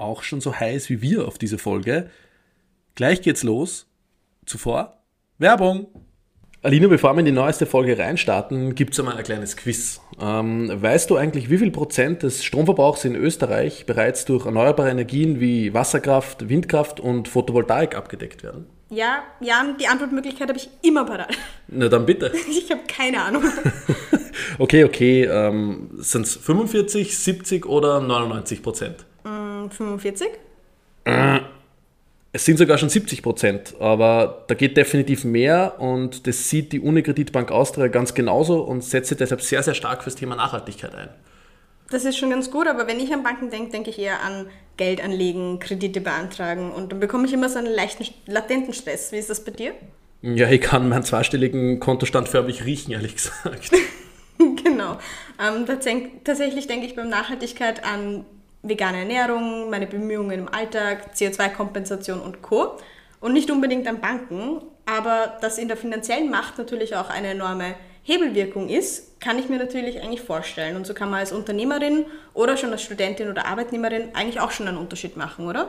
auch schon so heiß wie wir auf diese Folge. Gleich geht's los. Zuvor Werbung. Alina, bevor wir in die neueste Folge reinstarten, gibt es einmal ein kleines Quiz. Ähm, weißt du eigentlich, wie viel Prozent des Stromverbrauchs in Österreich bereits durch erneuerbare Energien wie Wasserkraft, Windkraft und Photovoltaik abgedeckt werden? Ja, Jan, die Antwortmöglichkeit habe ich immer parat. Na dann bitte. Ich habe keine Ahnung. okay, okay. Ähm, Sind es 45, 70 oder 99 Prozent? 45? Es sind sogar schon 70 Prozent, aber da geht definitiv mehr und das sieht die Unikreditbank Austria ganz genauso und setzt sich deshalb sehr, sehr stark fürs Thema Nachhaltigkeit ein. Das ist schon ganz gut, aber wenn ich an Banken denke, denke ich eher an Geld anlegen, Kredite beantragen und dann bekomme ich immer so einen leichten, latenten Stress. Wie ist das bei dir? Ja, ich kann meinen zweistelligen Kontostand förmlich riechen, ehrlich gesagt. genau. Ähm, tatsächlich denke ich beim Nachhaltigkeit an vegane Ernährung, meine Bemühungen im Alltag, CO2-Kompensation und Co. Und nicht unbedingt an Banken, aber dass in der finanziellen Macht natürlich auch eine enorme Hebelwirkung ist, kann ich mir natürlich eigentlich vorstellen. Und so kann man als Unternehmerin oder schon als Studentin oder Arbeitnehmerin eigentlich auch schon einen Unterschied machen, oder?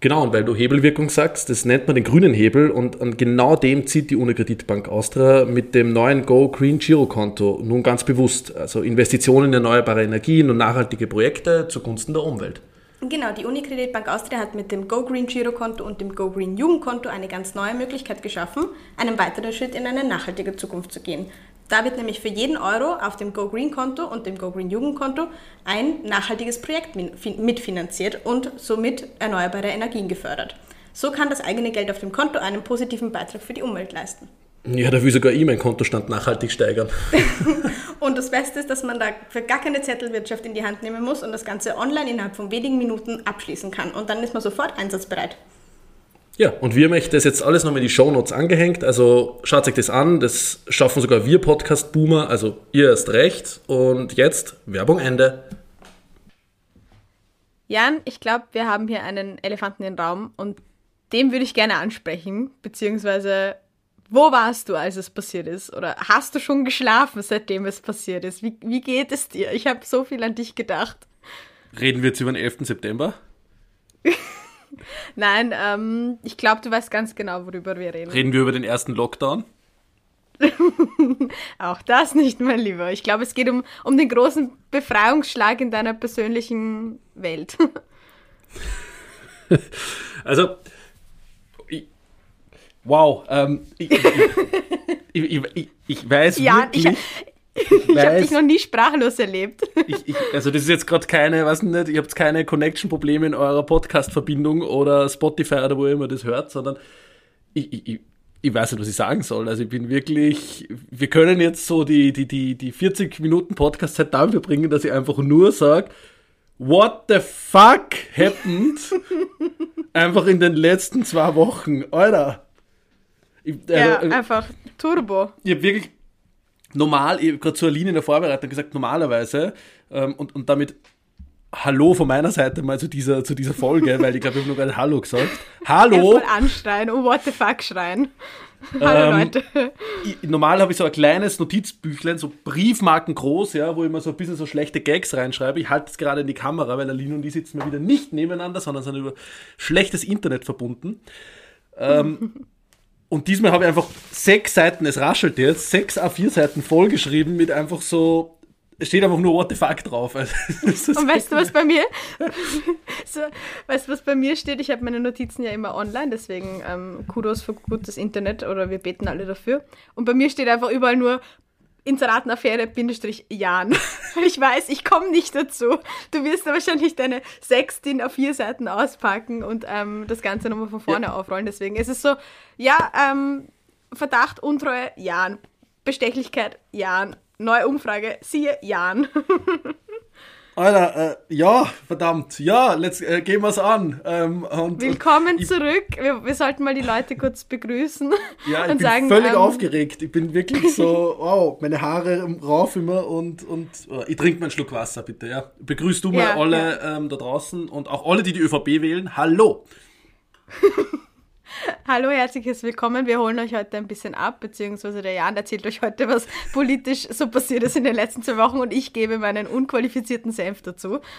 Genau, und weil du Hebelwirkung sagst, das nennt man den grünen Hebel und an genau dem zieht die Unikreditbank Austria mit dem neuen Go Green Giro Konto nun ganz bewusst. Also Investitionen in erneuerbare Energien und nachhaltige Projekte zugunsten der Umwelt. Genau, die Unikreditbank Austria hat mit dem Go Green Giro Konto und dem Go Green Jugendkonto eine ganz neue Möglichkeit geschaffen, einen weiteren Schritt in eine nachhaltige Zukunft zu gehen. Da wird nämlich für jeden Euro auf dem Go Green Konto und dem Go Green Jugendkonto ein nachhaltiges Projekt mitfinanziert und somit erneuerbare Energien gefördert. So kann das eigene Geld auf dem Konto einen positiven Beitrag für die Umwelt leisten. Ja, da will sogar ich meinen Kontostand nachhaltig steigern. und das Beste ist, dass man da für gar keine Zettelwirtschaft in die Hand nehmen muss und das Ganze online innerhalb von wenigen Minuten abschließen kann. Und dann ist man sofort einsatzbereit. Ja, und wir möchten das jetzt alles nochmal in die Shownotes angehängt. Also schaut euch das an. Das schaffen sogar wir Podcast-Boomer. Also ihr erst recht. Und jetzt Werbung Ende. Jan, ich glaube, wir haben hier einen Elefanten im Raum und den würde ich gerne ansprechen. Beziehungsweise, wo warst du, als es passiert ist? Oder hast du schon geschlafen, seitdem es passiert ist? Wie, wie geht es dir? Ich habe so viel an dich gedacht. Reden wir jetzt über den 11. September? Nein, ähm, ich glaube, du weißt ganz genau, worüber wir reden. Reden wir über den ersten Lockdown? Auch das nicht, mein Lieber. Ich glaube, es geht um, um den großen Befreiungsschlag in deiner persönlichen Welt. also, ich, wow, ähm, ich, ich, ich, weiß ja, wirklich ich habe dich noch nie sprachlos erlebt. Ich, ich, also das ist jetzt gerade keine, weiß nicht, ihr habt keine Connection-Probleme in eurer Podcast-Verbindung oder Spotify oder wo ihr immer das hört, sondern ich, ich, ich weiß nicht, was ich sagen soll. Also ich bin wirklich, wir können jetzt so die, die, die, die 40 Minuten Podcast-Zeit damit verbringen, dass ich einfach nur sage, what the fuck happened einfach in den letzten zwei Wochen, Alter. Ich, also, ja, einfach Turbo. Ich habe wirklich normal, ich habe gerade zur Linie in der Vorbereitung gesagt, normalerweise, ähm, und, und damit Hallo von meiner Seite mal zu dieser, zu dieser Folge, weil ich glaube, ich habe nur gerade Hallo gesagt. Hallo! Voll anschreien, oh what the fuck schreien. Hallo ähm, Leute. Ich, normal habe ich so ein kleines Notizbüchlein, so Briefmarken groß, ja, wo ich immer so ein bisschen so schlechte Gags reinschreibe. Ich halte es gerade in die Kamera, weil Aline und die sitzen mir wieder nicht nebeneinander, sondern sind über schlechtes Internet verbunden. Ähm, Und diesmal habe ich einfach sechs Seiten, es raschelt jetzt, sechs A4 Seiten vollgeschrieben mit einfach so, es steht einfach nur What the fuck drauf. Also, und weißt du, was bei mir, so, weißt du, was bei mir steht? Ich habe meine Notizen ja immer online, deswegen ähm, Kudos für gutes Internet oder wir beten alle dafür. Und bei mir steht einfach überall nur Inseratenaffäre Bindestrich Jan. ich weiß, ich komme nicht dazu. Du wirst wahrscheinlich deine Sextin auf vier Seiten auspacken und ähm, das Ganze nochmal von vorne ja. aufrollen. Deswegen ist es so, ja, ähm, Verdacht, Untreue, Jan. Bestechlichkeit, Jan. Neue Umfrage, siehe Jan. Alter, äh, ja, verdammt, ja, let's, äh, gehen wir's an. Ähm, und, Willkommen und zurück. Wir, wir, sollten mal die Leute kurz begrüßen. Ja, ich bin sagen, völlig ähm, aufgeregt. Ich bin wirklich so, wow, meine Haare rauf immer und, und oh, ich trinke mal einen Schluck Wasser, bitte, ja. Begrüßt du mal ja, alle ja. Ähm, da draußen und auch alle, die die ÖVP wählen. Hallo! Hallo, herzliches Willkommen. Wir holen euch heute ein bisschen ab, beziehungsweise der Jan erzählt euch heute, was politisch so passiert ist in den letzten zwei Wochen und ich gebe meinen unqualifizierten Senf dazu.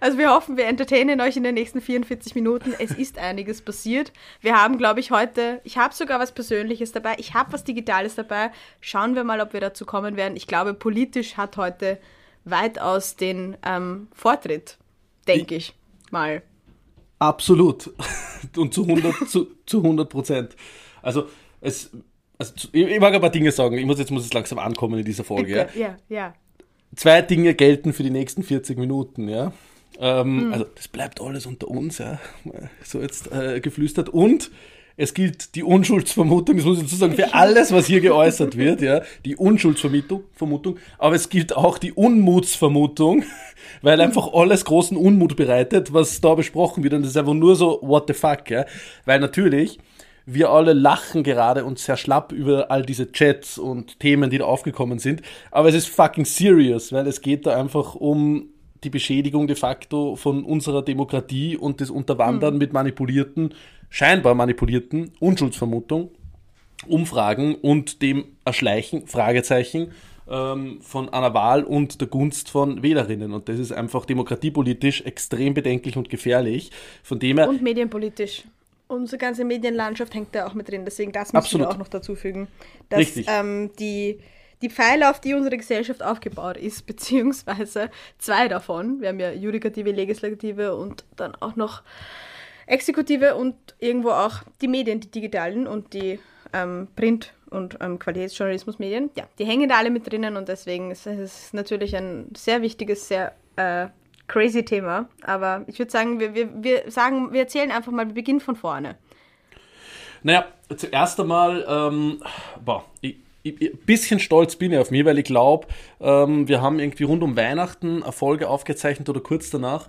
Also wir hoffen, wir entertainen euch in den nächsten 44 Minuten. Es ist einiges passiert. Wir haben, glaube ich, heute, ich habe sogar was Persönliches dabei, ich habe was Digitales dabei. Schauen wir mal, ob wir dazu kommen werden. Ich glaube, politisch hat heute weitaus den ähm, Vortritt, denke ich mal. Absolut. Und zu 100 zu, zu 100 Prozent. Also es, also ich mag ein paar Dinge sagen. Ich muss jetzt muss es langsam ankommen in dieser Folge. Bitte. Ja, ja. Zwei Dinge gelten für die nächsten 40 Minuten, ja. Ähm, mhm. Also das bleibt alles unter uns, ja. So jetzt äh, geflüstert. Und es gilt die Unschuldsvermutung, das muss ich dazu sagen, für alles, was hier geäußert wird, ja, die Unschuldsvermutung, Vermutung, aber es gilt auch die Unmutsvermutung, weil einfach alles großen Unmut bereitet, was da besprochen wird und das ist einfach nur so, what the fuck, ja, weil natürlich, wir alle lachen gerade und sehr schlapp über all diese Chats und Themen, die da aufgekommen sind. Aber es ist fucking serious, weil es geht da einfach um die Beschädigung de facto von unserer Demokratie und das Unterwandern mhm. mit manipulierten, scheinbar manipulierten Unschuldsvermutung, Umfragen und dem Erschleichen, Fragezeichen, ähm, von einer Wahl und der Gunst von Wählerinnen. Und das ist einfach demokratiepolitisch extrem bedenklich und gefährlich. Von dem her und medienpolitisch unsere ganze Medienlandschaft hängt da auch mit drin. Deswegen das müssen wir auch noch dazu fügen. Dass ähm, die, die Pfeile, auf die unsere Gesellschaft aufgebaut ist, beziehungsweise zwei davon, wir haben ja Judikative, Legislative und dann auch noch Exekutive und irgendwo auch die Medien, die digitalen und die ähm, Print- und ähm, Qualitätsjournalismusmedien, ja, die hängen da alle mit drinnen und deswegen ist es natürlich ein sehr wichtiges, sehr äh, crazy Thema. Aber ich würde sagen, wir, wir, wir sagen, wir erzählen einfach mal, wir beginnen von vorne. Naja, zuerst einmal, ähm, boah, ich, ein bisschen stolz bin ich auf mich, weil ich glaube, ähm, wir haben irgendwie rund um Weihnachten eine Folge aufgezeichnet oder kurz danach.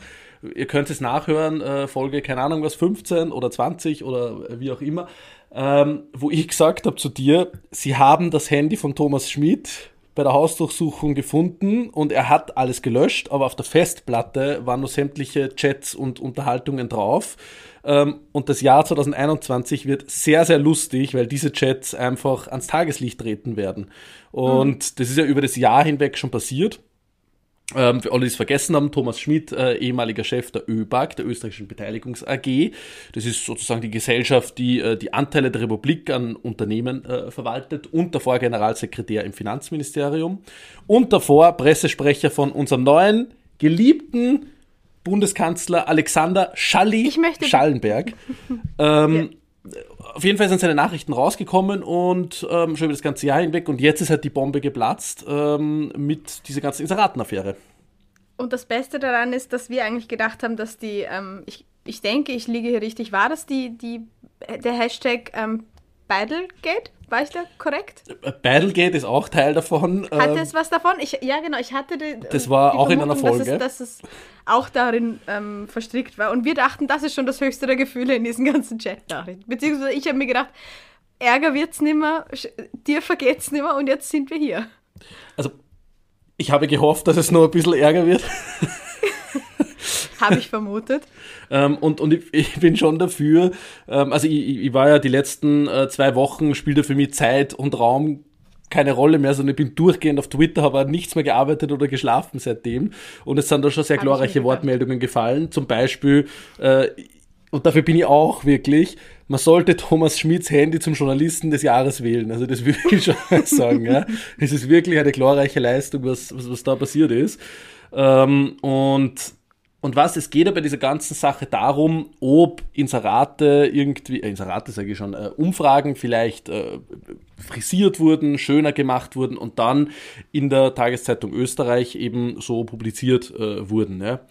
Ihr könnt es nachhören, äh, Folge, keine Ahnung was, 15 oder 20 oder wie auch immer, ähm, wo ich gesagt habe zu dir, sie haben das Handy von Thomas Schmidt bei der Hausdurchsuchung gefunden und er hat alles gelöscht, aber auf der Festplatte waren nur sämtliche Chats und Unterhaltungen drauf. Ähm, und das Jahr 2021 wird sehr, sehr lustig, weil diese Chats einfach ans Tageslicht treten werden. Und mhm. das ist ja über das Jahr hinweg schon passiert. Ähm, für alle, die es vergessen haben, Thomas Schmidt, äh, ehemaliger Chef der ÖBAG, der österreichischen Beteiligungs AG. Das ist sozusagen die Gesellschaft, die äh, die Anteile der Republik an Unternehmen äh, verwaltet und davor Generalsekretär im Finanzministerium und davor Pressesprecher von unserem neuen, geliebten Bundeskanzler Alexander Schalli Schallenberg. ähm, ja auf jeden Fall sind seine Nachrichten rausgekommen und ähm, schon über das ganze Jahr hinweg und jetzt ist halt die Bombe geplatzt ähm, mit dieser ganzen Inseratenaffäre. Und das Beste daran ist, dass wir eigentlich gedacht haben, dass die, ähm, ich, ich denke, ich liege hier richtig, war das die, die, der Hashtag ähm, Beidelgate? War ich da korrekt? Battlegate ist auch Teil davon. Hatte ähm, es was davon? Ich, ja, genau. Ich hatte die, Das war die auch in einer Folge. Dass es, dass es auch darin ähm, verstrickt war. Und wir dachten, das ist schon das höchste der Gefühle in diesen ganzen Chat-Nachrichten. Beziehungsweise ich habe mir gedacht, Ärger wird's nimmer, dir vergeht's nimmer und jetzt sind wir hier. Also, ich habe gehofft, dass es nur ein bisschen Ärger wird. Habe ich vermutet. ähm, und und ich, ich, bin schon dafür, ähm, also ich, ich, war ja die letzten äh, zwei Wochen, spielte für mich Zeit und Raum keine Rolle mehr, sondern ich bin durchgehend auf Twitter, habe nichts mehr gearbeitet oder geschlafen seitdem. Und es sind da schon sehr glorreiche Wortmeldungen gefallen. Zum Beispiel, äh, und dafür bin ich auch wirklich, man sollte Thomas Schmidts Handy zum Journalisten des Jahres wählen. Also das würde ich schon sagen. Ja. Es ist wirklich eine glorreiche Leistung, was, was, was da passiert ist. Ähm, und und was, es geht ja bei dieser ganzen Sache darum, ob Inserate irgendwie, äh, Inserate sage ich schon, äh, Umfragen vielleicht äh, frisiert wurden, schöner gemacht wurden und dann in der Tageszeitung Österreich eben so publiziert äh, wurden. Ja.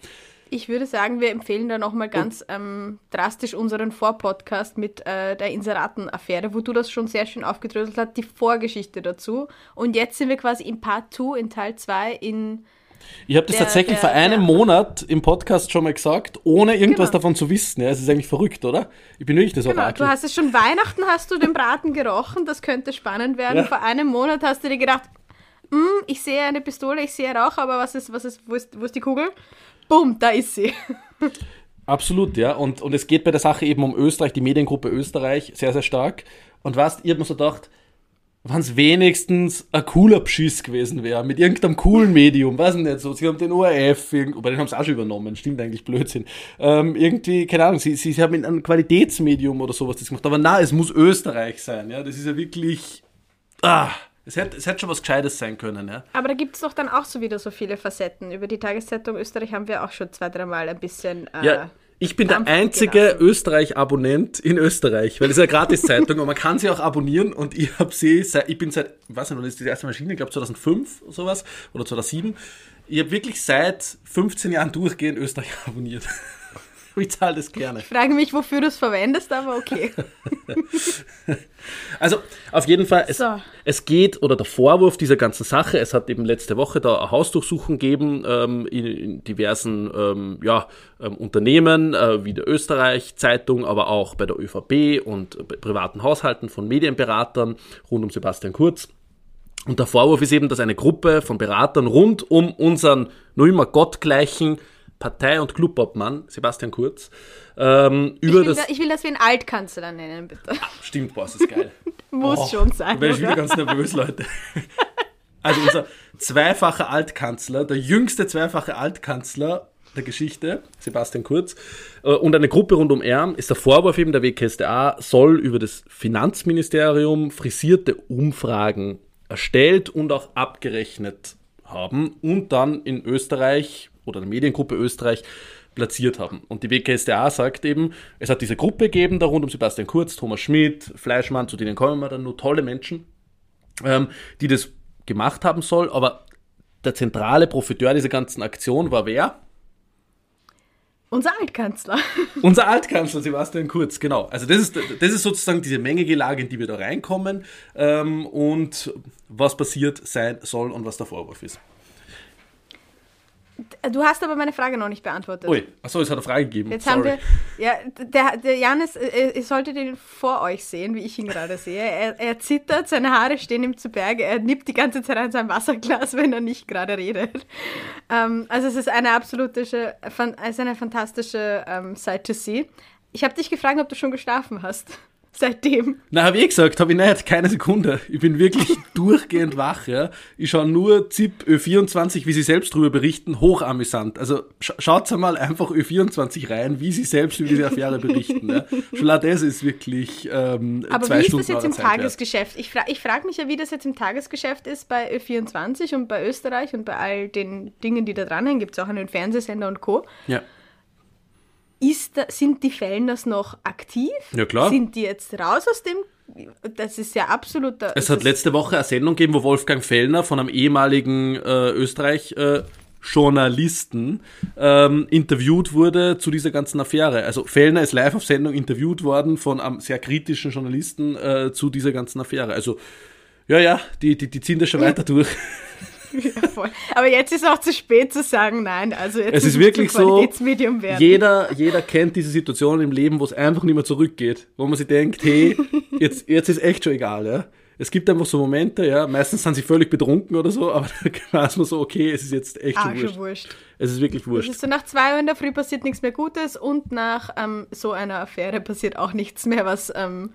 Ich würde sagen, wir empfehlen da nochmal ganz ähm, drastisch unseren Vorpodcast mit äh, der Inseraten-Affäre, wo du das schon sehr schön aufgedröselt hast, die Vorgeschichte dazu. Und jetzt sind wir quasi in Part 2, in Teil 2 in ich habe das der, tatsächlich der, vor einem der, Monat im Podcast schon mal gesagt, ohne irgendwas genau. davon zu wissen. Ja, es ist eigentlich verrückt, oder? Ich bin wirklich das genau, Orakel. Du hast es schon Weihnachten, hast du den Braten gerochen, das könnte spannend werden. Ja. Vor einem Monat hast du dir gedacht, hm, ich sehe eine Pistole, ich sehe Rauch, aber was ist, was ist, wo ist, wo ist die Kugel? Bumm, da ist sie. Absolut, ja. Und, und es geht bei der Sache eben um Österreich, die Mediengruppe Österreich, sehr, sehr stark. Und was, ich habe mir so gedacht, wenn es wenigstens ein cooler Beschiss gewesen wäre, mit irgendeinem coolen Medium, weiß ich nicht so, sie haben den ORF, aber den haben sie auch schon übernommen, stimmt eigentlich Blödsinn. Ähm, irgendwie, keine Ahnung, sie, sie, haben ein Qualitätsmedium oder sowas das gemacht, aber na, es muss Österreich sein, ja, das ist ja wirklich, ah, es hätte, es hätte schon was Gescheites sein können, ja. Aber da gibt es doch dann auch so wieder so viele Facetten. Über die Tageszeitung Österreich haben wir auch schon zwei, dreimal ein bisschen. Äh, ja, ich bin der einzige Österreich-Abonnent in Österreich, weil es ist eine Gratiszeitung und man kann sie auch abonnieren und ich habe sie, seit, ich bin seit, ich weiß nicht, wann ist die erste Maschine, ich glaube 2005 oder sowas oder 2007. Ich habe wirklich seit 15 Jahren durchgehend Österreich abonniert. Ich zahle das gerne. Ich frage mich, wofür du es verwendest, aber okay. also, auf jeden Fall, es, so. es geht, oder der Vorwurf dieser ganzen Sache, es hat eben letzte Woche da eine Hausdurchsuchung gegeben ähm, in, in, diversen ähm, ja, ähm, Unternehmen, äh, wie der Österreich-Zeitung, aber auch bei der ÖVP und bei privaten Haushalten von Medienberatern rund um Sebastian Kurz. Und der Vorwurf ist eben, dass eine Gruppe von Beratern rund um unseren noch immer gottgleichen Partei- und Clubobmann, Sebastian Kurz, ähm, über ich das. Da, ich will, dass wir ihn Altkanzler nennen, bitte. Ah, stimmt, boah, ist das geil. Muss oh, schon sein. Da bin ich wieder ganz nervös, Leute. Also unser zweifacher Altkanzler, der jüngste zweifache Altkanzler der Geschichte, Sebastian Kurz, äh, und eine Gruppe rund um er, ist der Vorwurf eben, der WKSDA soll über das Finanzministerium frisierte Umfragen erstellt und auch abgerechnet haben und dann in Österreich oder der Mediengruppe Österreich platziert haben. Und die WKSDA sagt eben, es hat diese Gruppe gegeben, da rund um Sebastian Kurz, Thomas Schmidt, Fleischmann, zu denen kommen wir dann nur tolle Menschen, ähm, die das gemacht haben soll, aber der zentrale Profiteur dieser ganzen Aktion war wer? Unser Altkanzler. Unser Altkanzler Sebastian Kurz, genau. Also das ist, das ist sozusagen diese Mengegelage, in die wir da reinkommen ähm, und was passiert sein soll und was der Vorwurf ist. Du hast aber meine Frage noch nicht beantwortet. Ui, achso, es hat eine Frage gegeben. Jetzt Sorry. haben wir, ja, der, der Janis, äh, ihr solltet ihn vor euch sehen, wie ich ihn gerade sehe. Er, er zittert, seine Haare stehen ihm zu Berge, er nippt die ganze Zeit an sein Wasserglas, wenn er nicht gerade redet. Ähm, also es ist eine absolute, es ist eine fantastische ähm, Sight to see. Ich habe dich gefragt, ob du schon geschlafen hast seitdem? Na, habe ich gesagt, habe ich nicht, keine Sekunde. Ich bin wirklich durchgehend wach, ja. Ich schaue nur ZIP Ö24, wie sie selbst darüber berichten, hochamüsant. Also sch schaut einmal einfach Ö24 rein, wie sie selbst über diese Affäre berichten. Ja. Schon das ist wirklich ähm, Aber zwei wie Stunden ist das jetzt im Tagesgeschäft? Ich, fra ich frage mich ja, wie das jetzt im Tagesgeschäft ist bei Ö24 und bei Österreich und bei all den Dingen, die da dranhängen. Gibt es auch einen Fernsehsender und Co. Ja. Da, sind die Fellners noch aktiv? Ja, klar. Sind die jetzt raus aus dem? Das ist ja absolut. Es hat letzte Woche eine Sendung gegeben, wo Wolfgang Fellner von einem ehemaligen äh, Österreich. Äh, Journalisten ähm, interviewt wurde zu dieser ganzen Affäre. Also Fellner ist live auf Sendung interviewt worden von einem sehr kritischen Journalisten äh, zu dieser ganzen Affäre. Also ja, ja, die, die, die ziehen das schon weiter durch. Ja, voll. Aber jetzt ist auch zu spät zu sagen, nein. Also jetzt es ist wirklich so, jeder, jeder kennt diese Situation im Leben, wo es einfach nicht mehr zurückgeht. Wo man sich denkt, hey, jetzt, jetzt ist echt schon egal. Ja? Es gibt einfach so Momente, ja, meistens sind sie völlig betrunken oder so, aber da weiß man so, okay, es ist jetzt echt ah, schon, wurscht. schon wurscht. Es ist wirklich wurscht. Es ist so, nach zwei Uhr in der Früh passiert nichts mehr Gutes und nach ähm, so einer Affäre passiert auch nichts mehr, was ähm,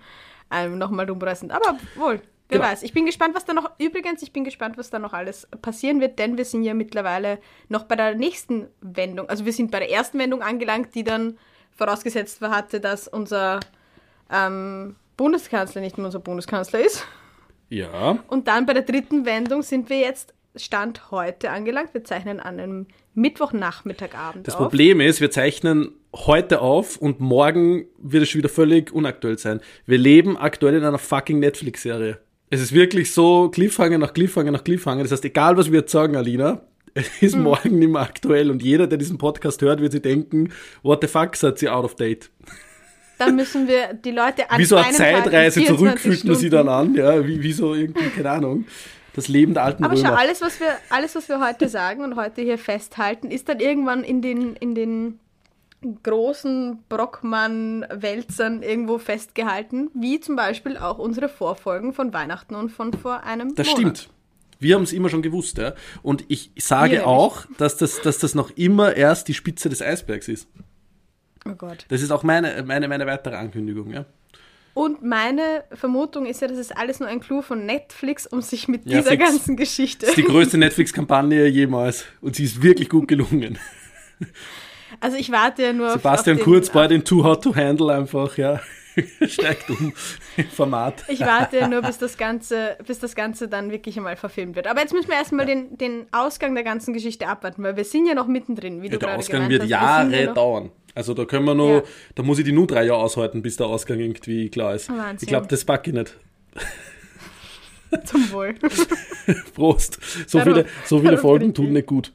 einem nochmal rumreißend. Aber wohl, Wer genau. weiß. Ich bin gespannt, was da noch, übrigens, ich bin gespannt, was da noch alles passieren wird, denn wir sind ja mittlerweile noch bei der nächsten Wendung. Also wir sind bei der ersten Wendung angelangt, die dann vorausgesetzt hatte, dass unser ähm, Bundeskanzler nicht mehr unser Bundeskanzler ist. Ja. Und dann bei der dritten Wendung sind wir jetzt Stand heute angelangt. Wir zeichnen an einem Mittwochnachmittagabend Das auf. Problem ist, wir zeichnen heute auf und morgen wird es schon wieder völlig unaktuell sein. Wir leben aktuell in einer fucking Netflix-Serie. Es ist wirklich so Cliffhanger nach Cliffhanger nach Cliffhanger. Das heißt, egal was wir jetzt sagen, Alina, es ist hm. morgen nicht mehr aktuell und jeder, der diesen Podcast hört, wird sich denken, what the fuck, seid sie out of date. Dann müssen wir die Leute an Wie so eine Zeitreise zurück fühlt man sie dann an, ja, wie, wie so irgendwie, keine Ahnung. Das Leben der alten Aber Römer. schau, alles was, wir, alles, was wir heute sagen und heute hier festhalten, ist dann irgendwann in den, in den großen Brockmann-Wälzern irgendwo festgehalten, wie zum Beispiel auch unsere Vorfolgen von Weihnachten und von vor einem Das Monat. stimmt. Wir haben es immer schon gewusst, ja. Und ich sage Hier auch, dass das, dass das noch immer erst die Spitze des Eisbergs ist. Oh Gott. Das ist auch meine, meine, meine weitere Ankündigung, ja. Und meine Vermutung ist ja, das ist alles nur ein Clou von Netflix, um sich mit Ja, dieser fix. ganzen Geschichte. Das ist die größte Netflix-Kampagne jemals. Und sie ist wirklich gut gelungen. Also ich warte ja nur auf- Sebastian auf den, Kurz bei den Too Hot to Handle einfach, ja. Steigt um im Format. Ich warte ja nur, bis das, Ganze, bis das Ganze dann wirklich einmal verfilmt wird. Aber jetzt müssen wir erstmal den, den Ausgang der ganzen Geschichte abwarten, weil wir sind ja noch mittendrin, wie Ja, du der gerade Ausgang wird hast. Wir Jahre ja noch- dauern. Also da können wir nur, Ja. da muss ich die nur drei Jahre aushalten, bis der Ausgang irgendwie klar ist. Wahnsinn. Ich glaube, das packe ich nicht. Zum Wohl. Prost. So Darauf- viele, so viele Folgen tun ich. nicht gut.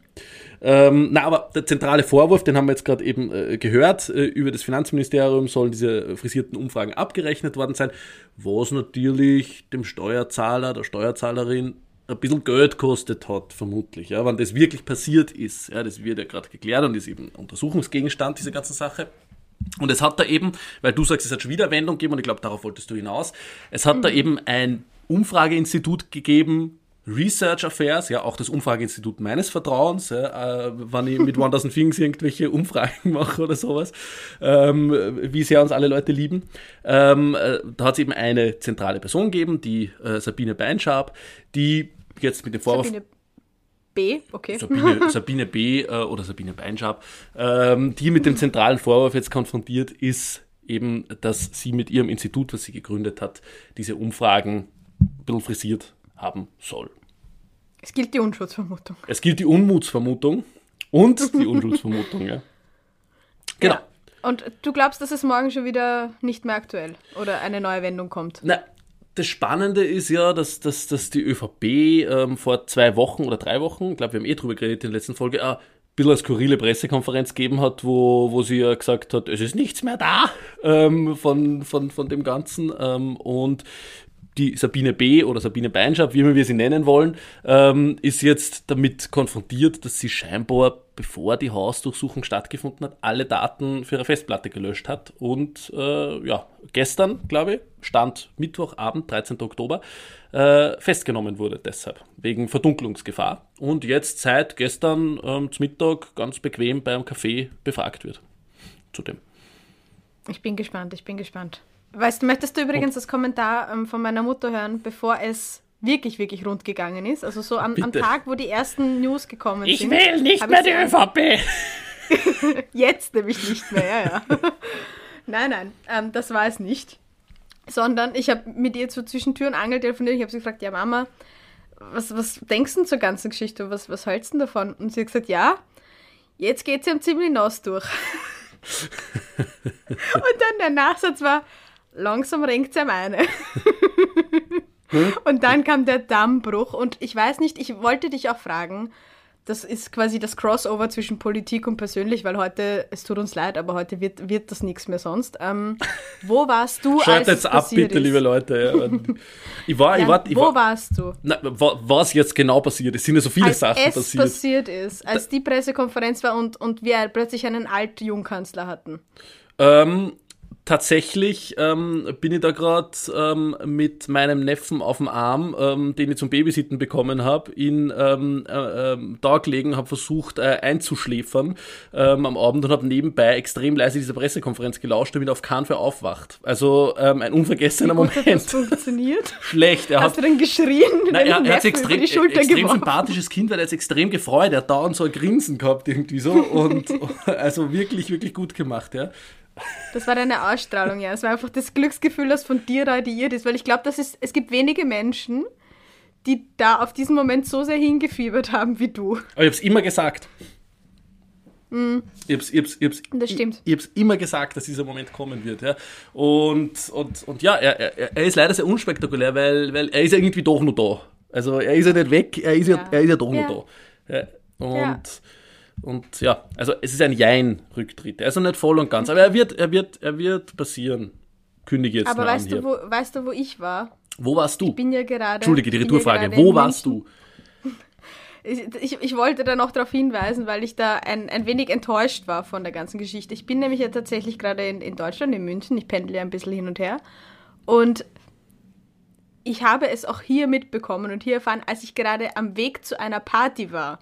Ähm, na, aber der zentrale Vorwurf, den haben wir jetzt gerade eben äh, gehört, äh, über das Finanzministerium sollen diese frisierten Umfragen abgerechnet worden sein, was natürlich dem Steuerzahler, der Steuerzahlerin ein bisschen Geld kostet hat, vermutlich. Ja, wenn das wirklich passiert ist, ja, das wird ja gerade geklärt und ist eben Untersuchungsgegenstand dieser ganzen Sache. Und es hat da eben, weil du sagst, es hat schon wieder Wendung gegeben und ich glaube, darauf wolltest du hinaus, es hat da eben ein Umfrageinstitut gegeben, Research Affairs, ja, auch das Umfrageinstitut meines Vertrauens, ja, äh, wenn ich mit 1000 Things irgendwelche Umfragen mache oder sowas, ähm, wie sehr uns alle Leute lieben. Ähm, äh, da hat es eben eine zentrale Person gegeben, die äh, Sabine Beinschab, die jetzt mit dem Vorwurf Sabine B, okay. Sabine, Sabine B. Äh, oder Sabine Beinschab, ähm, die mit dem zentralen Vorwurf jetzt konfrontiert ist, eben, dass sie mit ihrem Institut, was sie gegründet hat, diese Umfragen ein bisschen frisiert haben soll. Es gilt die Unschuldsvermutung. Es gilt die Unmutsvermutung und die Unschuldsvermutung, ja. Genau. Ja. Und du glaubst, dass es morgen schon wieder nicht mehr aktuell oder eine neue Wendung kommt? Na, das Spannende ist ja, dass, dass, dass die ÖVP ähm, vor zwei Wochen oder drei Wochen, ich glaube, wir haben eh drüber geredet in der letzten Folge, äh, bisschen eine skurrile Pressekonferenz gegeben hat, wo, wo sie ja gesagt hat, es ist nichts mehr da ähm, von, von, von dem Ganzen. Ähm, und die Sabine B. oder Sabine Beinschab, wie immer wir sie nennen wollen, ähm, ist jetzt damit konfrontiert, dass sie scheinbar, bevor die Hausdurchsuchung stattgefunden hat, alle Daten für ihre Festplatte gelöscht hat. Und äh, ja, gestern, glaube ich, stand Mittwochabend, 13. Oktober, äh, festgenommen wurde deshalb, wegen Verdunklungsgefahr. Und jetzt seit gestern ähm, zum Mittag ganz bequem beim Café befragt wird. Zudem. Ich bin gespannt, ich bin gespannt. Weißt du, möchtest du übrigens das Kommentar ähm, von meiner Mutter hören, bevor es wirklich, wirklich rund gegangen ist? Also so am, am. Tag, wo die ersten News gekommen sind. Ich will nicht mehr ich die ÖVP! Jetzt nämlich nicht mehr, ja, ja. nein, nein, ähm, das war es nicht. Sondern ich habe mit ihr zu zwischen Tür und Angel telefoniert. Ich habe sie gefragt, ja Mama, was, was denkst du denn zur ganzen Geschichte? Was, was hältst du denn davon? Und sie hat gesagt, ja, jetzt geht sie am ziemlich nass durch. und dann der Nachsatz war, langsam renkt sie am eine. und dann kam der Dammbruch. Und ich weiß nicht, ich wollte dich auch fragen, das ist quasi das Crossover zwischen Politik und persönlich, weil heute, es tut uns leid, aber heute wird, wird das nichts mehr sonst. Ähm, wo warst du, als Schaut es jetzt ab, bitte, ist? liebe Leute. Ich war, ich Ja, war, ich wo war, warst du? na, wa- was jetzt genau passiert? Es sind ja so viele Als Sachen es passiert. passiert ist, als die Pressekonferenz war und, und wir plötzlich einen Alt-Jungkanzler hatten. Ähm, tatsächlich ähm, bin ich da gerade ähm, mit meinem Neffen auf dem Arm, ähm, den ich zum Babysitten bekommen habe, ihn ähm, äh, ähm, da gelegen, habe versucht äh, einzuschläfern ähm, am Abend und habe nebenbei extrem leise diese Pressekonferenz gelauscht, damit er auf keinen Fall aufwacht. Also ähm, ein unvergessener Gut hat das Moment. funktioniert. Schlecht. Er Hast hat du dann geschrien? Nein, er, er hat extrem, die Schulter extrem geworfen? sympathisches Kind, weil er sich extrem gefreut. Er hat dauernd so ein Grinsen gehabt, irgendwie so. Und also wirklich, wirklich gut gemacht, ja. Das war deine Ausstrahlung, ja. Es war einfach das Glücksgefühl, das von dir radiiert ist. Weil ich glaube, dass es, es gibt wenige Menschen, die da auf diesen Moment so sehr hingefiebert haben wie du. Aber ich habe es immer gesagt. Ich hab's, ich hab's, ich hab's, Das stimmt. Ich, ich hab's immer gesagt, dass dieser Moment kommen wird. Ja. Und, und, und ja, er, er, er ist leider sehr unspektakulär, weil, weil er ist ja irgendwie doch noch da. Also er ist ja nicht weg, er ist ja, Ja. er ist ja doch Ja. noch da. Ja. Und. Und ja, also es ist ein Jein-Rücktritt. Er ist noch nicht voll und ganz, aber er wird, er wird, er wird passieren. Kündige jetzt Aber mal weißt an du, hier. wo, weißt du, wo ich war? Wo warst du? Ich bin ja gerade. Entschuldige, die ja Retourfrage. Wo warst München. du? Ich, ich, ich wollte da noch darauf hinweisen, weil ich da ein, ein wenig enttäuscht war von der ganzen Geschichte. Ich bin nämlich ja tatsächlich gerade in, in Deutschland, in München. Ich pendle ja ein bisschen hin und her. Und ich habe es auch hier mitbekommen und hier erfahren, als ich gerade am Weg zu einer Party war.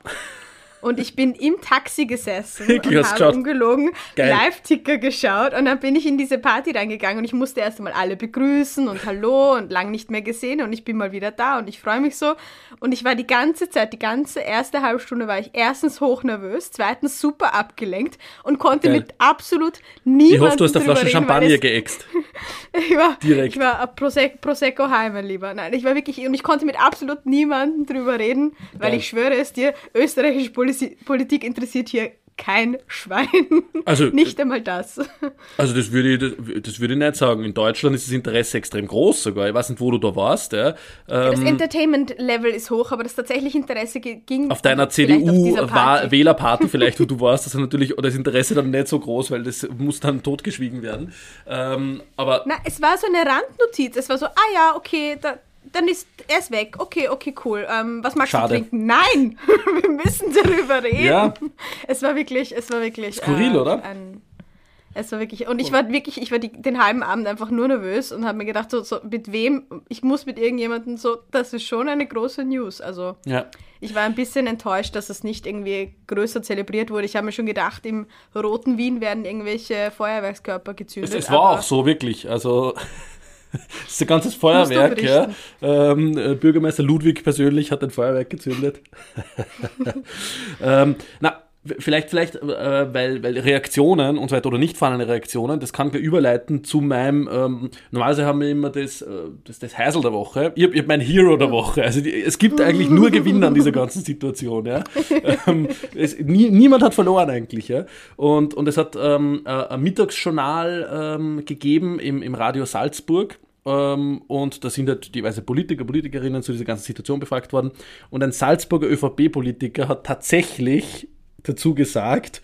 Und ich bin im Taxi gesessen und habe geschaut? ungelogen. Live-Ticker geschaut. Und dann bin ich in diese Party reingegangen und ich musste erst einmal alle begrüßen und Hallo und lang nicht mehr gesehen. Und ich bin mal wieder da und ich freue mich so. Und ich war die ganze Zeit, die ganze erste halbe Stunde war ich erstens hochnervös, zweitens super abgelenkt und konnte Geil. mit absolut niemandem Ich hoffe, du hast eine Flasche reden, weil Champagner geäxt. ich war, Direkt. Ich war Prosecco, Prosecco high, mein Lieber. Nein, ich war wirklich, und ich konnte mit absolut niemandem drüber reden, weil Geil. ich schwöre es dir, österreichische Poli Politik interessiert hier kein Schwein. Also, Nicht einmal das. Also das würde ich, das, das würde ich nicht sagen. In Deutschland ist das Interesse extrem groß sogar. Ich weiß nicht, wo du da warst. Ja. Das Ähm, Entertainment-Level ist hoch, aber das tatsächliche Interesse ging auf deiner. CDU-Wählerparty vielleicht, wo du warst, das ist natürlich das Interesse dann nicht so groß, weil das muss dann totgeschwiegen werden. Ähm, aber Na, es war so eine Randnotiz. Es war so, ah ja, okay, da, dann ist er ist weg. Okay, okay, cool. Ähm, was magst Schade. du trinken? Nein, wir müssen darüber reden. Ja. Es war wirklich, es war wirklich. Skurril, äh, oder? Ein, es war wirklich, und ich war wirklich, ich war die, den halben Abend einfach nur nervös und habe mir gedacht, so, so, mit wem, ich muss mit irgendjemandem so, das ist schon eine große News. Also, ja. ich war ein bisschen enttäuscht, dass es nicht irgendwie größer zelebriert wurde. Ich habe mir schon gedacht, im roten Wien werden irgendwelche Feuerwerkskörper gezündet. Es, es war auch so, wirklich. Also es ist ein ganzes Feuerwerk. Ja. Ähm, äh, Bürgermeister Ludwig persönlich hat ein Feuerwerk gezündet. ähm, na, vielleicht, vielleicht, äh, weil, weil Reaktionen und so weiter oder nicht vorhandene Reaktionen, das kann ich überleiten zu meinem, ähm, normalerweise haben wir immer das, äh, das, das Heisel der Woche. Ich habe hab mein Hero der Woche. Also die, es gibt eigentlich nur Gewinner an dieser ganzen Situation. Ja. ähm, es, nie, niemand hat verloren eigentlich. Ja. Und, und es hat ähm, äh, ein Mittagsjournal ähm, gegeben im, im Radio Salzburg. Ähm, und da sind halt diverse Politiker, Politikerinnen zu dieser ganzen Situation befragt worden. Und ein Salzburger ÖVP-Politiker hat tatsächlich dazu gesagt,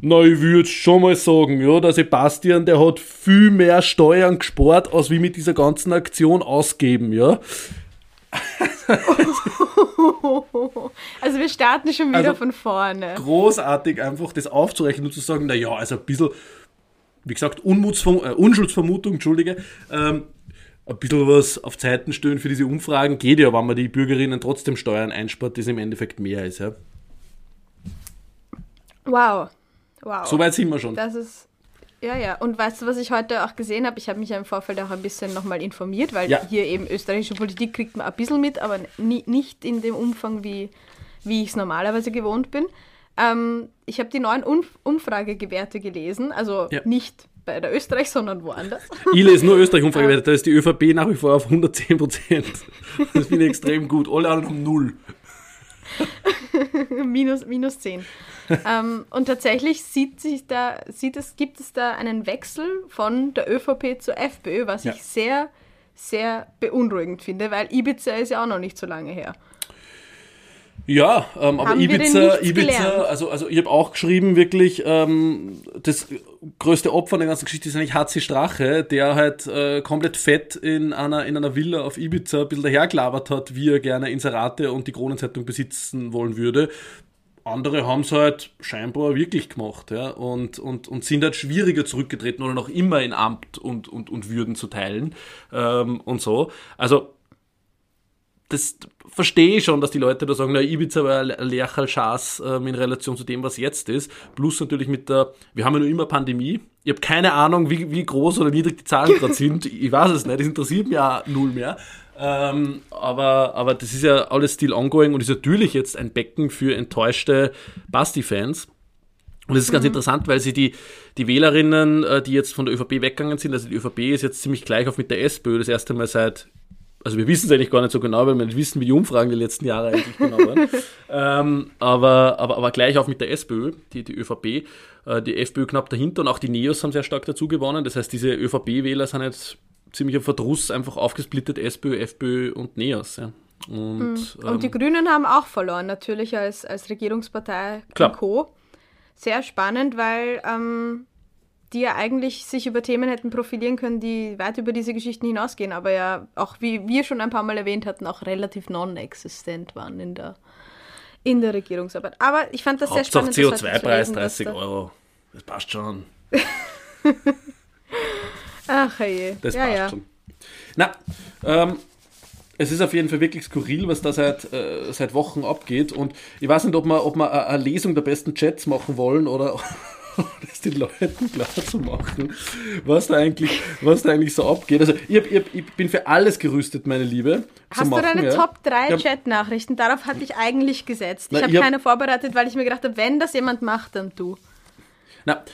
na, ich würde schon mal sagen, ja, der Sebastian, der hat viel mehr Steuern gespart, als wie mit dieser ganzen Aktion ausgeben, ja. Also wir starten schon wieder Also- von vorne. Großartig einfach das aufzurechnen und zu sagen, na ja, also ein bisschen, wie gesagt, Unmutsverm äh, Unschuldsvermutung, entschuldige, ähm, ein bisschen was auf Zeiten stellen für diese Umfragen geht ja, wenn man die Bürgerinnen trotzdem Steuern einspart, das im Endeffekt mehr ist, ja. Wow. Wow. So weit sind wir schon. Das ist. Ja, ja. Und weißt du, was ich heute auch gesehen habe? Ich habe mich ja im Vorfeld auch ein bisschen nochmal informiert, weil Ja. hier eben österreichische Politik kriegt man ein bisschen mit, aber ni nicht in dem Umfang, wie, wie ich es normalerweise gewohnt bin. Ähm, ich habe die neuen Umf Umfragewerte gelesen, also Ja. nicht bei der Österreich, sondern woanders. Ile ist nur Österreich umfragewertet, da ist die ÖVP nach wie vor auf 110 Prozent. Das finde ich extrem gut. Alle anderen haben null. minus, minus 10. ähm, und tatsächlich sieht sich da, sieht es, gibt es da einen Wechsel von der ÖVP zur FPÖ, was Ja. ich sehr, sehr beunruhigend finde, weil Ibiza ist ja auch noch nicht so lange her. Ja, ähm, aber Ibiza, Ibiza, gelernt? also, also ich habe auch geschrieben, wirklich, ähm, das größte Opfer der ganzen Geschichte ist eigentlich HC Strache, der halt äh, komplett fett in einer, in einer Villa auf Ibiza ein bisschen dahergelabert hat, wie er gerne Inserate und die Kronenzeitung besitzen wollen würde. Andere haben es halt scheinbar wirklich gemacht, ja, und, und, und sind halt schwieriger zurückgetreten oder noch immer in Amt und, und, und Würden zu teilen ähm, und so. Also das verstehe ich schon, dass die Leute da sagen, na, Ibiza war ein Lerchal Schaß ähm, in Relation zu dem, was jetzt ist. Plus natürlich mit der, wir haben ja nur immer Pandemie. Ich habe keine Ahnung, wie, wie groß oder niedrig die Zahlen gerade sind. Ich weiß es nicht, das interessiert mich auch null mehr. Ähm, aber, aber das ist ja alles still ongoing und ist natürlich jetzt ein Becken für enttäuschte Basti-Fans. Und das ist ganz interessant, weil sie die, die Wählerinnen, äh, die jetzt von der ÖVP weggegangen sind, also die ÖVP ist jetzt ziemlich gleich auf mit der SPÖ, das erste Mal seit, also wir wissen es eigentlich gar nicht so genau, weil wir nicht wissen, wie die Umfragen die letzten Jahre eigentlich genau waren. ähm, aber, aber, aber gleich auf mit der SPÖ, die, die ÖVP, äh, die FPÖ knapp dahinter und auch die Neos haben sehr stark dazu gewonnen. Das heißt, diese ÖVP-Wähler sind jetzt ziemlich im Verdruss einfach aufgesplittet, SPÖ, FPÖ und Neos. Ja. Und, Und die ähm, Grünen haben auch verloren, natürlich als, als Regierungspartei Klar. und Co. Sehr spannend, weil ähm, die ja eigentlich sich über Themen hätten profilieren können, die weit über diese Geschichten hinausgehen, aber ja auch, wie wir schon ein paar Mal erwähnt hatten, auch relativ non-existent waren in der, in der Regierungsarbeit. Aber ich fand das sehr Hauptsache spannend. heute zu CO2-Preis lesen, dass 30 da- Euro. Das passt schon. Ach je. Das ja, passt ja. schon. Na, ähm, es ist auf jeden Fall wirklich skurril, was da seit, äh, seit Wochen abgeht. Und ich weiß nicht, ob wir, ob wir eine Lesung der besten Chats machen wollen oder das den Leuten klar zu machen, was da eigentlich, was da eigentlich so abgeht. Also ich, hab, ich, hab, ich bin für alles gerüstet, meine Liebe. Hast machen, du deine ja. Top 3 Ja. Chat-Nachrichten? Darauf hatte ich eigentlich gesetzt. Ich habe keine vorbereitet, weil ich mir gedacht habe, wenn das jemand macht, dann du. Na,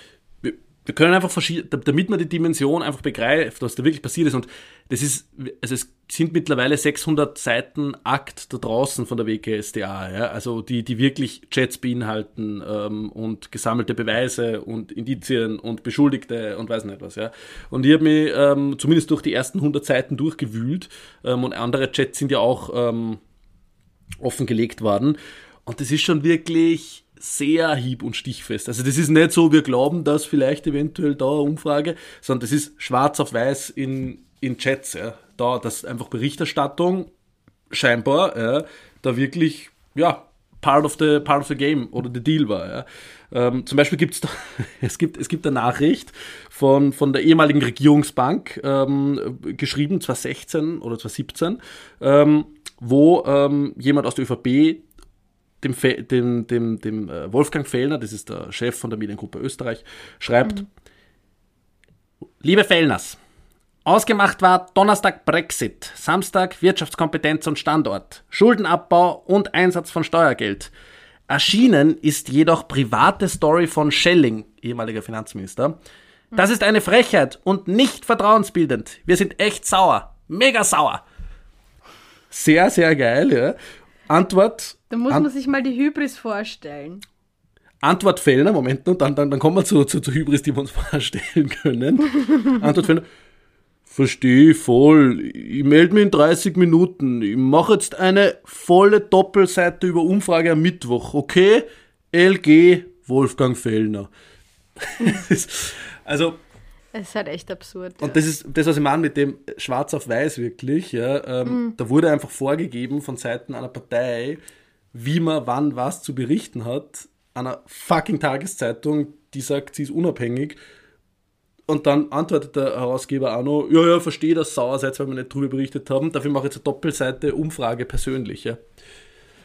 wir, wir können einfach verschieden, damit man die Dimension einfach begreift, was da wirklich passiert ist. Und das ist, also es sind mittlerweile 600 Seiten Akt da draußen von der WKSDA, ja, also die, die wirklich Chats beinhalten ähm, und gesammelte Beweise und Indizien und Beschuldigte und weiß nicht was, ja. Und ich habe mich ähm, zumindest durch die ersten 100 Seiten durchgewühlt ähm, und andere Chats sind ja auch ähm, offengelegt worden. Und das ist schon wirklich sehr hieb- und stichfest. Also das ist nicht so, wir glauben das vielleicht eventuell da Umfrage, sondern das ist schwarz auf weiß in, in Chats. Ja. Da, das einfach Berichterstattung scheinbar ja, da wirklich, ja, part of the, part of the game oder the deal war. Ja. Ähm, zum Beispiel gibt's da, es gibt es gibt eine Nachricht von, von der ehemaligen Regierungsbank, ähm, geschrieben 2016 oder 2017, ähm, wo ähm, jemand aus der ÖVP dem, dem, dem, dem äh, Wolfgang Fellner, das ist der Chef von der Mediengruppe Österreich, schreibt, Liebe Fellners, ausgemacht war Donnerstag Brexit, Samstag Wirtschaftskompetenz und Standort, Schuldenabbau und Einsatz von Steuergeld. Erschienen ist jedoch private Story von Schelling, ehemaliger Finanzminister. Das ist eine Frechheit und nicht vertrauensbildend. Wir sind echt sauer. Mega sauer. Sehr, sehr geil, ja. Antwort. Da muss An- man sich mal die Hybris vorstellen. Antwort Fellner, Moment, und dann, dann, dann kommen wir zu, zu, zu Hybris, die wir uns vorstellen können. Antwort Fellner, verstehe voll, ich melde mich in 30 Minuten, ich mache jetzt eine volle Doppelseite über Umfrage am Mittwoch, okay? LG Wolfgang Fellner. also, Es ist halt echt absurd. und das ist das, was ich meine mit dem Schwarz auf Weiß wirklich. Ja, ähm, Da wurde einfach vorgegeben von Seiten einer Partei, wie man wann was zu berichten hat. Einer fucking Tageszeitung, die sagt, sie ist unabhängig. Und dann antwortet der Herausgeber auch noch, ja, ja, verstehe, dass ihr sauer seid, weil wir nicht drüber berichtet haben. Dafür mache ich jetzt eine Doppelseite Umfrage persönlich. Ja.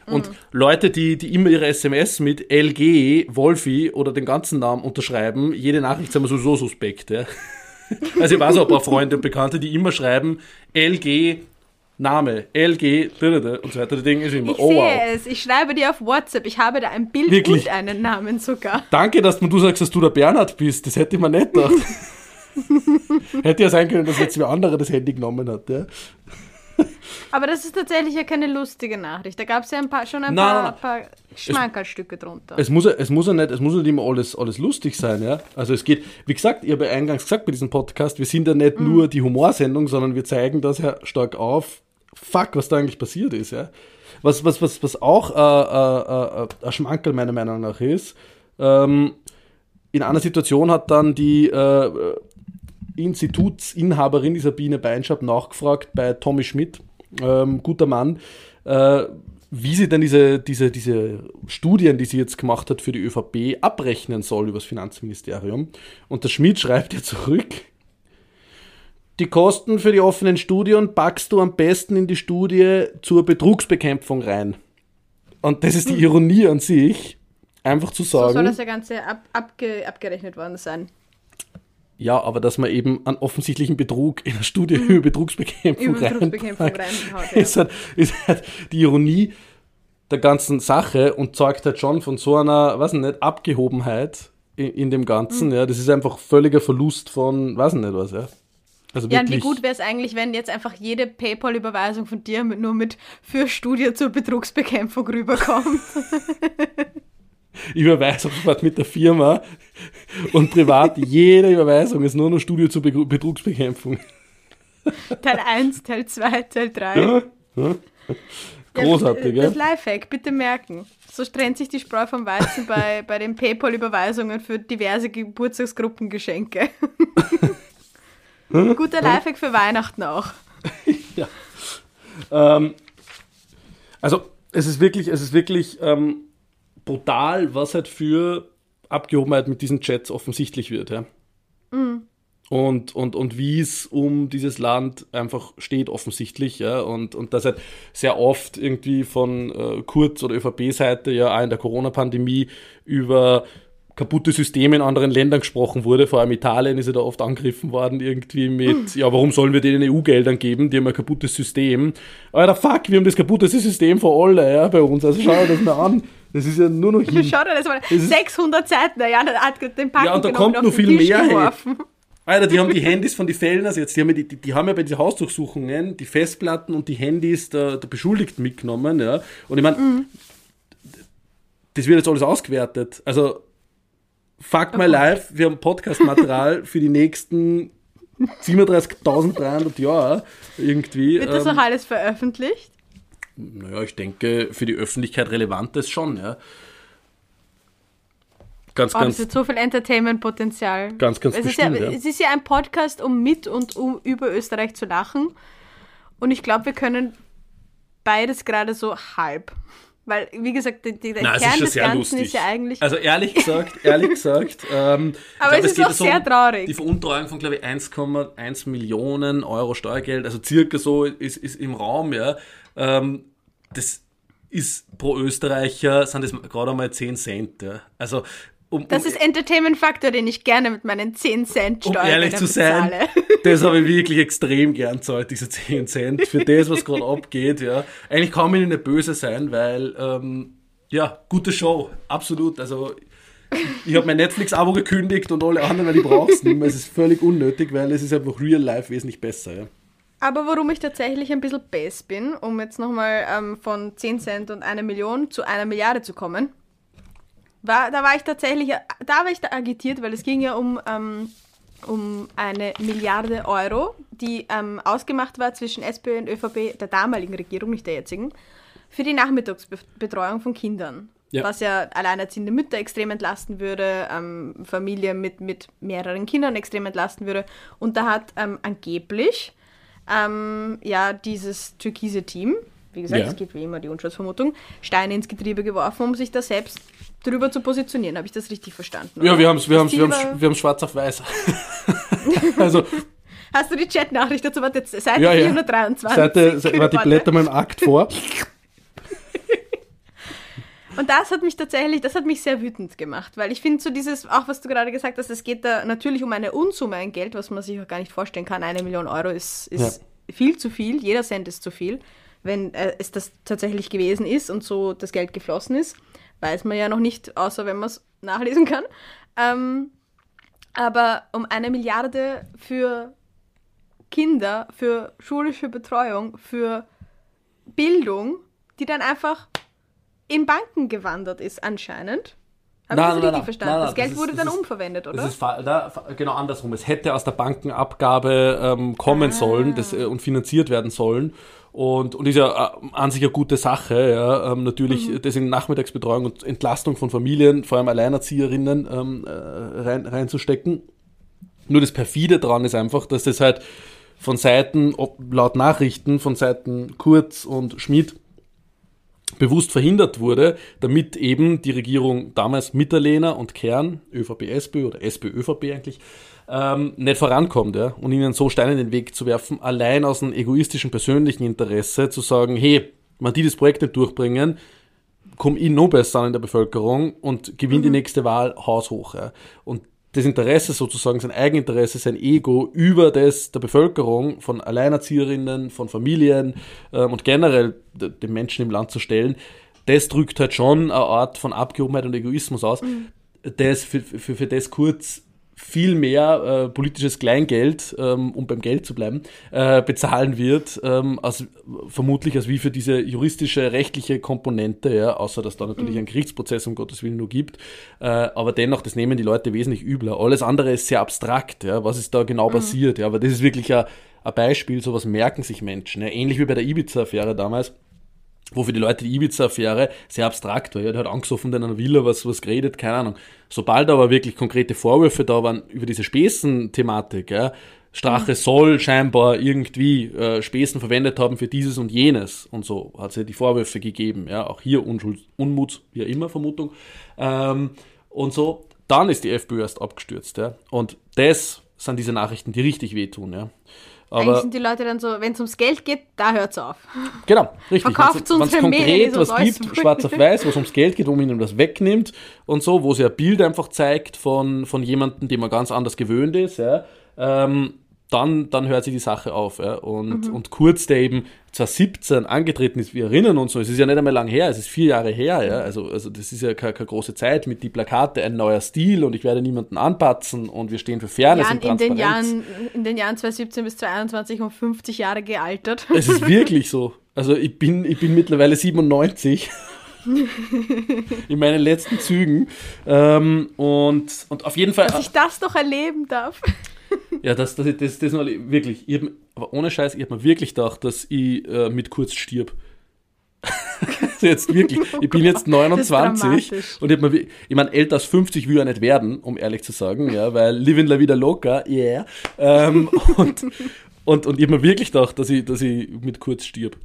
Und Leute, die, die immer ihre SMS mit LG, Wolfi oder den ganzen Namen unterschreiben, jede Nachricht sind wir sowieso suspekt. Ja. Also ich weiß auch ein paar Freunde und Bekannte, die immer schreiben LG, Name, LG, und so weiter. Die denken ist immer, ich oh sehe wow. es. Ich schreibe dir auf WhatsApp. Ich habe da ein Bild Wirklich? und einen Namen sogar. Danke, dass du sagst, dass du der Bernhard bist. Das hätte ich mir nicht gedacht. hätte ja sein können, dass jetzt wer andere das Handy genommen hat. Ja. Aber das ist tatsächlich ja keine lustige Nachricht. Da gab es ja ein paar, schon ein Nein, paar, nein, paar Schmankerlstücke drunter. Es muss, ja- es muss ja nicht, es muss nicht immer alles, alles lustig sein, ja. Also es geht, wie gesagt, ich habe ja eingangs gesagt bei diesem Podcast, wir sind ja nicht nur die Humorsendung, sondern wir zeigen das ja stark auf. Fuck, was da eigentlich passiert ist, ja. Was, was, was, was auch äh, äh, äh, ein Schmankerl meiner Meinung nach ist, ähm, in einer Situation hat dann die äh, Institutsinhaberin dieser Biene Beinschab nachgefragt bei Tommy Schmidt, ähm, guter Mann, äh, wie sie denn diese, diese, diese Studien, die sie jetzt gemacht hat für die ÖVP, abrechnen soll über das Finanzministerium. Und der Schmidt schreibt ihr zurück, die Kosten für die offenen Studien packst du am besten in die Studie zur Betrugsbekämpfung rein. Und das ist die Ironie an sich, einfach zu so soll sagen, das ja Ganze ab, abge, abgerechnet worden sein. Ja, aber dass man eben einen offensichtlichen Betrug in der Studie über Betrugsbekämpfung, Über Betrugsbekämpfung reinpackt, ja. ist, halt, ist halt die Ironie der ganzen Sache und zeugt halt schon von so einer, weiß ich nicht, Abgehobenheit in, in dem Mhm. Ganzen. Ja, das ist einfach völliger Verlust von, weiß ich nicht was, ja. Also Ja, und wie gut wäre es eigentlich, wenn jetzt einfach jede PayPal-Überweisung von dir mit, nur mit für Studie zur Betrugsbekämpfung rüberkommt. sofort mit der Firma und privat jede Überweisung ist nur noch Studio zur Be Betrugsbekämpfung. Teil 1, Teil 2, Teil 3. Ja, ja. Großartig, ja. ja. Das Lifehack, bitte merken. So trennt sich die Spreu vom Weizen bei, bei den PayPal-Überweisungen für diverse Geburtstagsgruppengeschenke. Guter Lifehack für Weihnachten auch. Ja. Ähm, also es ist wirklich, es ist wirklich ähm, brutal, was halt für Abgehobenheit mit diesen Chats offensichtlich wird. Ja. und, und, und wie es um dieses Land einfach steht, offensichtlich, ja, und, und dass halt sehr oft irgendwie von äh, Kurz- oder ÖVP-Seite ja auch in der Corona-Pandemie über kaputte Systeme in anderen Ländern gesprochen wurde. Vor allem Italien ist ja da oft angegriffen worden, irgendwie mit, ja, warum sollen wir denen EU-Geldern geben? Die haben ein kaputtes System. Alter, fuck, wir haben das kaputteste System für alle, ja, bei uns. Also schau dir das mal an. Das ist ja nur noch hin. Schau dir das mal an. 600 Seiten, der Jan hat den Packen Ja, und da genommen kommt noch viel Tisch mehr, hey. geworfen. Alter, die haben die Handys von den Fellners jetzt, die haben, ja die, die, haben ja bei diesen Hausdurchsuchungen die Festplatten und die Handys der, der Beschuldigten mitgenommen, ja. Und ich meine, das wird jetzt alles ausgewertet. Also, fuck my life, wir haben Podcast-Material für die nächsten 37.300 Jahre irgendwie. Wird das Ähm, auch alles veröffentlicht? Naja, ich denke, für die Öffentlichkeit relevant ist schon, ja. Ganz, Oh, ganz, hat so viel Entertainment-Potenzial. ganz, ganz es ist, ja, bestimmt, ja. es ist ja ein Podcast, um mit und um über Österreich zu lachen. Und ich glaube, wir können beides gerade so halb. Weil, wie gesagt, die, die, der Na, es Kern ist des Ganzen lustig. ist ja eigentlich. Also ehrlich gesagt, ehrlich gesagt, ähm, Aber glaub, es ist auch sehr um traurig. Die Veruntreuung von, glaube ich, 1,1 Millionen Euro Steuergeld, also circa so ist, ist im Raum, ja. Ähm, das ist pro Österreicher, sind das gerade einmal 10 Cent, ja. Also, um, das um, ist Entertainment-Faktor, den ich gerne mit meinen 10 Cent um Steuern ehrlich zu sein, das habe ich wirklich extrem gern zahlt, diese 10 Cent, für das, was gerade abgeht, ja. Eigentlich kann man nicht böse sein, weil, ähm, ja, gute Show, absolut, also, ich habe mein Netflix-Abo gekündigt und alle anderen, weil ich brauche es nicht mehr. Es ist völlig unnötig, weil es ist einfach real life wesentlich besser, ja. Aber warum ich tatsächlich ein bisschen bass bin, um jetzt nochmal ähm, von 10 Cent und einer Million zu einer Milliarde zu kommen, war, da war ich tatsächlich, da war ich da agitiert, weil es ging ja um, ähm, um eine Milliarde Euro, die ähm, ausgemacht war zwischen SPÖ und ÖVP der damaligen Regierung, nicht der jetzigen, für die Nachmittagsbetreuung von Kindern. Ja. Was ja alleinerziehende Mütter extrem entlasten würde, ähm, Familien mit, mit mehreren Kindern extrem entlasten würde. Und da hat ähm, angeblich ähm, ja dieses türkise Team, wie gesagt, Ja. es geht wie immer die Unschuldsvermutung, Steine ins Getriebe geworfen, um sich da selbst drüber zu positionieren. Habe ich das richtig verstanden? Ja, oder? wir haben es wir haben's, wir haben's, wir haben's schwarz auf weiß. also, Hast du die Chatnachricht dazu? Warte, Seite ja, ja. 423. Seite, warte, ich blätter mal im Akt vor. Und das hat mich tatsächlich, das hat mich sehr wütend gemacht, weil ich finde so dieses, auch was du gerade gesagt hast, es geht da natürlich um eine Unsumme an Geld, was man sich auch gar nicht vorstellen kann. Eine Million Euro ist, ist viel zu viel, jeder Cent ist zu viel. Wenn äh, es das tatsächlich gewesen ist und so das Geld geflossen ist, weiß man ja noch nicht, außer wenn man es nachlesen kann. Ähm, aber um eine Milliarde für Kinder, für schulische Betreuung, für Bildung, die dann einfach in Banken gewandert ist anscheinend. Habe ich das richtig nein, verstanden? nein, nein, das Geld das ist- wurde das dann ist- umverwendet, oder? Das ist da, genau andersrum. Es hätte aus der Bankenabgabe ähm, kommen Ah. sollen das, äh, und finanziert werden sollen. Und, und ist ja äh, an sich eine gute Sache, ja. Ähm, natürlich Mhm. das in Nachmittagsbetreuung und Entlastung von Familien, vor allem Alleinerzieherinnen, ähm, äh, rein, reinzustecken. Nur das perfide dran ist einfach, dass das halt von Seiten, laut Nachrichten, von Seiten Kurz und Schmidt bewusst verhindert wurde, damit eben die Regierung damals Mitterlehner und Kern, ÖVP-SPÖ oder SPÖ-ÖVP eigentlich, ähm, nicht vorankommt ja? und ihnen so Steine in den Weg zu werfen, allein aus einem egoistischen persönlichen Interesse zu sagen, hey, wenn die das Projekt nicht durchbringen, komme ich noch besser an in der Bevölkerung und gewinne die nächste Wahl haushoch. Ja. Und das Interesse sozusagen, sein Eigeninteresse, sein Ego über das der Bevölkerung, von Alleinerzieherinnen, von Familien ähm, und generell de- den Menschen im Land zu stellen, das drückt halt schon eine Art von Abgehobenheit und Egoismus aus, das für, für, für das kurz viel mehr äh, politisches Kleingeld, ähm, um beim Geld zu bleiben, äh, bezahlen wird, ähm, als, vermutlich als wie für diese juristische, rechtliche Komponente, ja, außer dass da natürlich einen Gerichtsprozess um Gottes Willen nur gibt. Äh, aber dennoch, das nehmen die Leute wesentlich übler. Alles andere ist sehr abstrakt, ja, was ist da genau passiert, ja, aber das ist wirklich ein, ein Beispiel, sowas merken sich Menschen. Ja, ähnlich wie bei der Ibiza-Affäre damals wo für die Leute die Ibiza-Affäre sehr abstrakt war. Ja, der hat angesoffen in einer Villa, was, was geredet, keine Ahnung. Sobald aber wirklich konkrete Vorwürfe da waren über diese Späßen-Thematik, ja, Strache soll scheinbar irgendwie äh, Späßen verwendet haben für dieses und jenes und so hat es ja die Vorwürfe gegeben, ja, auch hier Unschuld, Unmut, wie immer Vermutung ähm, und so, dann ist die FPÖ erst abgestürzt, ja, und das sind diese Nachrichten, die richtig wehtun, ja. Eigentlich Aber sind die Leute dann so, wenn es ums Geld geht, da hört es auf. genau, richtig. Verkauft Wenn es konkret was gibt, schwarz auf weiß, wo es ums Geld geht, wo man ihnen das wegnimmt und so, wo sie ein Bild einfach zeigt von, von jemandem, dem man ganz anders gewöhnt ist, ja, ähm, dann, dann hört sich die Sache auf. Ja. Und, Mhm. und Kurz, der eben 2017 angetreten ist, wir erinnern uns noch, es ist ja nicht einmal lang her, es ist vier Jahre her, ja. Also, also das ist ja keine, keine große Zeit mit die Plakate, ein neuer Stil und ich werde niemanden anpatzen und wir stehen für Fairness Jahren, und in, den Transparenz. Jahren, in den Jahren 2017 bis 2021 um 50 Jahre gealtert. Es ist wirklich so. Also ich bin, ich bin mittlerweile 97 in meinen letzten Zügen. Ähm, und, und auf jeden Fall. Dass ich das doch erleben darf. Ja, das, das, das, das noch wirklich. Ich hab, aber ohne Scheiß, ich habe mir wirklich gedacht, dass ich äh, mit kurz stirb. Also jetzt wirklich. Ich bin jetzt 29 dramatisch. und ich, hab mir, ich meine, älter als 50 will ich ja nicht werden, um ehrlich zu sagen, ja, weil living la vida loca, yeah. Ähm, und, und, und ich habe mir wirklich gedacht, dass ich, dass ich mit kurz stirb.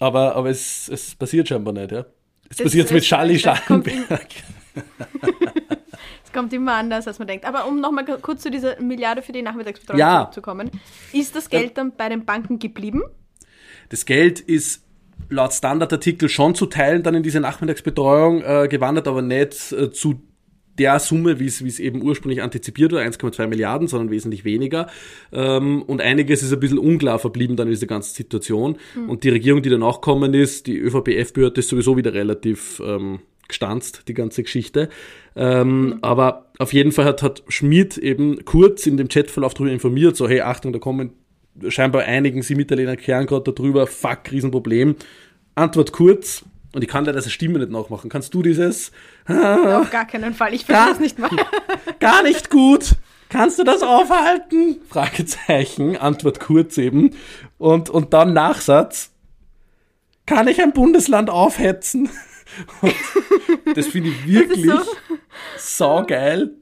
Aber, aber es, es passiert scheinbar nicht, ja. Es Es- passiert mit es- Charlie das kommt Schallenberg. Kommt immer anders, als man denkt. Aber um nochmal kurz zu dieser Milliarde für die Nachmittagsbetreuung Ja. zurückzukommen. Ist das Geld dann bei den Banken geblieben? Das Geld ist laut Standardartikel schon zu teilen dann in diese Nachmittagsbetreuung äh, gewandert, aber nicht äh, zu der Summe, wie es eben ursprünglich antizipiert war, 1,2 Milliarden, sondern wesentlich weniger. Ähm, und einiges ist ein bisschen unklar verblieben dann in dieser ganzen Situation. Und die Regierung, die danach kommen ist, die ÖVP-FPÖ hat das sowieso wieder relativ ähm, gestanzt, die ganze Geschichte. Ähm, Aber auf jeden Fall hat, hat Schmidt eben kurz in dem Chatverlauf darüber informiert, so hey, Achtung, da kommen scheinbar einigen sie Mitterlehner kehren gerade darüber, fuck, Riesenproblem. Antwort kurz, und ich kann leider diese Stimme nicht nachmachen. Kannst du dieses? Auf gar keinen Fall. Ich verstehe es nicht mal. Gar nicht gut. Kannst du das aufhalten? Fragezeichen. Antwort kurz eben. Und, und dann Nachsatz. Kann ich ein Bundesland aufhetzen? Und das finde ich wirklich so- saugeil.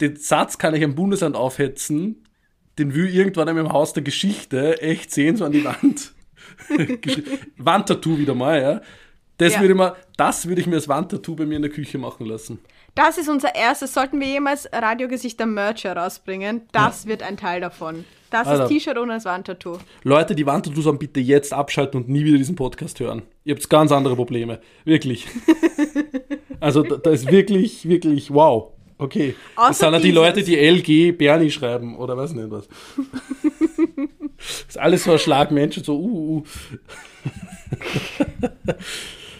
Den Satz kann ich ein Bundesland aufhetzen. Den will ich irgendwann einmal im Haus der Geschichte echt sehen, so an die Wand. Wandtattoo wieder mal, ja. Das Ja. würde ich mir, das würde ich mir als Wandtattoo bei mir in der Küche machen lassen. Das ist unser erstes. Sollten wir jemals Radiogesichter Merch herausbringen, das wird ein Teil davon. Das Alter. ist T-Shirt ohne das Wandtattoo. Leute, die Wandtattoos haben, bitte jetzt abschalten und nie wieder diesen Podcast hören. Ihr habt ganz andere Probleme. Wirklich. also da, da ist wirklich, wirklich, wow. Okay. Das Außer sind ja die dieses. Leute, die LG Bernie schreiben oder weiß nicht was. das ist alles so ein Schlag Menschen, so uh, uh.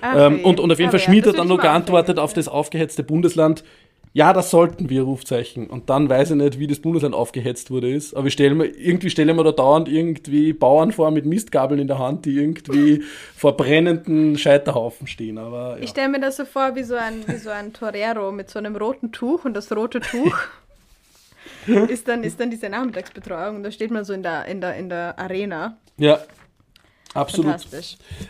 Ach, Ähm, und, und auf jeden Aber Fall ja, Schmied das hat dann noch geantwortet auf das aufgehetzte Bundesland. Ja, das sollten wir, Rufzeichen. Und dann weiß ich nicht, wie das Bundesland aufgehetzt wurde ist. Aber ich stelle mir, irgendwie stelle ich mir da dauernd irgendwie Bauern vor mit Mistgabeln in der Hand, die irgendwie vor brennenden Scheiterhaufen stehen. Aber ja. Ich stelle mir das so vor wie so, ein, wie so ein Torero mit so einem roten Tuch und das rote Tuch ist dann, ist dann diese Nachmittagsbetreuung und da steht man so in der, in der, in der Arena. ja. Absolut.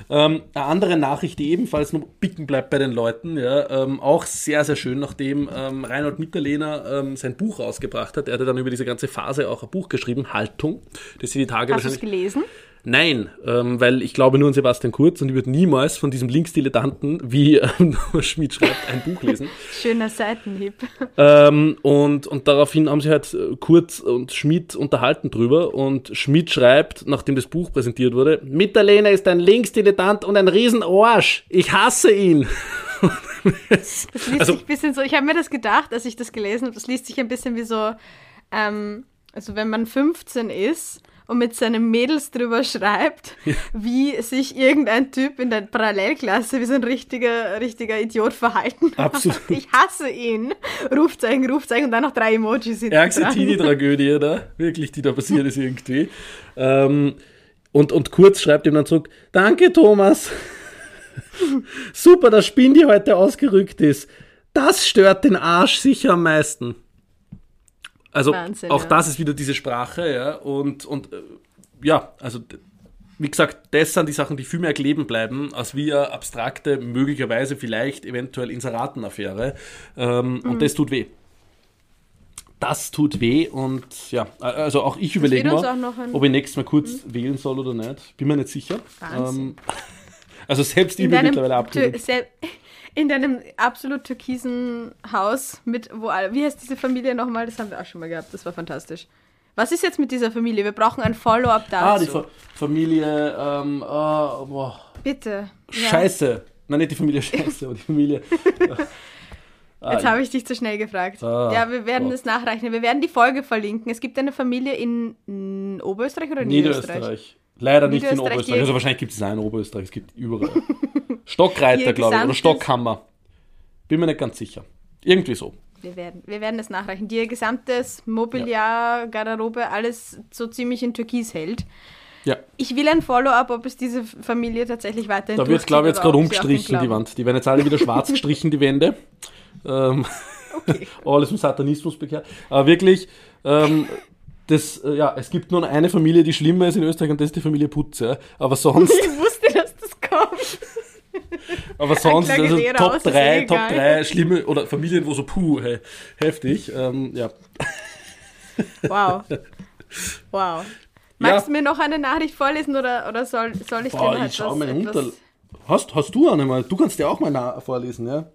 Ähm, eine andere Nachricht, die ebenfalls noch bicken bleibt bei den Leuten, ja, ähm, auch sehr, sehr schön, nachdem ähm, Reinhold Mitterlehner ähm, sein Buch rausgebracht hat. Er hat dann über diese ganze Phase auch ein Buch geschrieben, Haltung, das sie die Tage Hast du es gelesen? Nein, ähm, weil ich glaube nur an Sebastian Kurz und ich würde niemals von diesem Linksdilettanten, wie ähm, Schmidt schreibt, ein Buch lesen. Schöner Seitenhieb. Ähm, und, und daraufhin haben sie halt äh, Kurz und Schmidt unterhalten drüber und Schmidt schreibt, nachdem das Buch präsentiert wurde, Mitterlehner ist ein Linksdilettant und ein Riesenarsch. Ich hasse ihn. Das liest Also- sich ein bisschen so, ich habe mir das gedacht, als ich das gelesen habe, das liest sich ein bisschen wie so, ähm, also wenn man 15 ist und mit seinen Mädels drüber schreibt, wie sich irgendein Typ in der Parallelklasse wie so ein richtiger, richtiger Idiot verhalten hat. Absolut. Ich hasse ihn. Rufzeichen, Rufzeichen und dann noch drei Emojis hinten Ärgste. Teenie-Tragödie, da, wirklich, die da passiert ist irgendwie. Ähm, und, und Kurz schreibt ihm dann zurück, danke Thomas. Super, dass Spindi heute ausgerückt ist. Das stört den Arsch sicher am meisten. Also Wahnsinn, auch ja. das ist wieder diese Sprache, ja. Und, und äh, ja, also wie gesagt, das sind die Sachen, die viel mehr kleben bleiben, als eine abstrakte, möglicherweise vielleicht eventuell Inseratenaffäre. Ähm, Mhm. Und das tut weh. Das tut weh und ja, also auch ich überlege mal, Mhm. ob ich nächstes Mal kurz wählen soll oder nicht. Bin mir nicht sicher. Ähm, also selbst ich In bin deinem, mittlerweile sel- in deinem absolut türkisen Haus mit, wo alle, wie heißt diese Familie nochmal? Das haben wir auch schon mal gehabt, das war fantastisch. Was ist jetzt mit dieser Familie? Wir brauchen ein Follow-up dazu. Ah, die Fa Familie, ähm, ah, boah. Bitte. Ja. Scheiße. Nein, nicht die Familie Scheiße, aber die Familie. Jetzt habe ich dich zu schnell gefragt. Ah, ja, wir werden das nachreichen. Wir werden die Folge verlinken. Es gibt eine Familie in Oberösterreich oder Niederösterreich? Niederösterreich. Leider nicht in Oberösterreich. Also wahrscheinlich gibt es auch in Oberösterreich. Es gibt überall. Stockreiter, glaube ich. Oder Stockhammer. Bin mir nicht ganz sicher. Irgendwie so. Wir werden, wir werden das nachreichen. Die ihr gesamtes Mobiliar, Garderobe, alles so ziemlich in Türkis hält. Ja. Ich will ein Follow-up, ob es diese Familie tatsächlich weiterhin Da wird, durchzieht glaube ich, jetzt gerade umgestrichen, die Wand. Die werden jetzt alle wieder schwarz gestrichen, die Wände. Ähm, Okay. alles im Satanismus bekehrt. Aber wirklich, ähm, das, äh, ja, es gibt nur eine Familie, die schlimmer ist in Österreich und das ist die Familie Putz. Ja. Aber sonst, Ich wusste, dass das kommt. aber sonst also Top aus, ist 3, eh Top egal. 3 schlimme oder Familien, wo so puh, hey, heftig. Ähm, ja. Wow. Wow. Magst du mir noch eine Nachricht vorlesen oder, oder soll, soll ich dir Boah, noch ich schau etwas, meine etwas. Hast, hast du eine mal? Du kannst dir auch mal vorlesen, ja?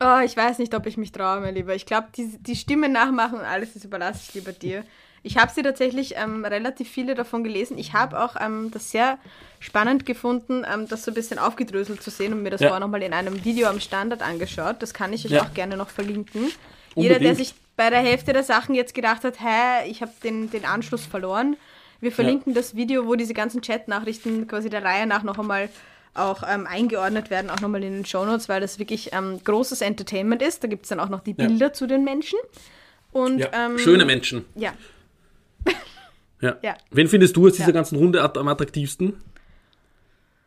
Oh, ich weiß nicht, ob ich mich traue, mein Lieber. Ich glaube, die, die Stimme nachmachen und alles, das überlasse ich lieber dir. Ich habe sie tatsächlich ähm, relativ viele davon gelesen. Ich habe auch ähm, das sehr spannend gefunden, ähm, das so ein bisschen aufgedröselt zu sehen und mir das Ja. vorher nochmal in einem Video am Standard angeschaut. Das kann ich euch Ja. auch gerne noch verlinken. Jeder, der Unbedingt. sich bei der Hälfte der Sachen jetzt gedacht hat, hä, ich habe den, den Anschluss verloren. Wir verlinken das Video, wo diese ganzen Chat-Nachrichten quasi der Reihe nach noch einmal auch ähm, eingeordnet werden, auch nochmal in den Shownotes, weil das wirklich ähm, großes Entertainment ist. Da gibt es dann auch noch die Ja. Bilder zu den Menschen. Und, ja. ähm, Schöne Menschen. Ja, Ja. Ja. Wen findest du aus dieser Ja. ganzen Runde am attraktivsten?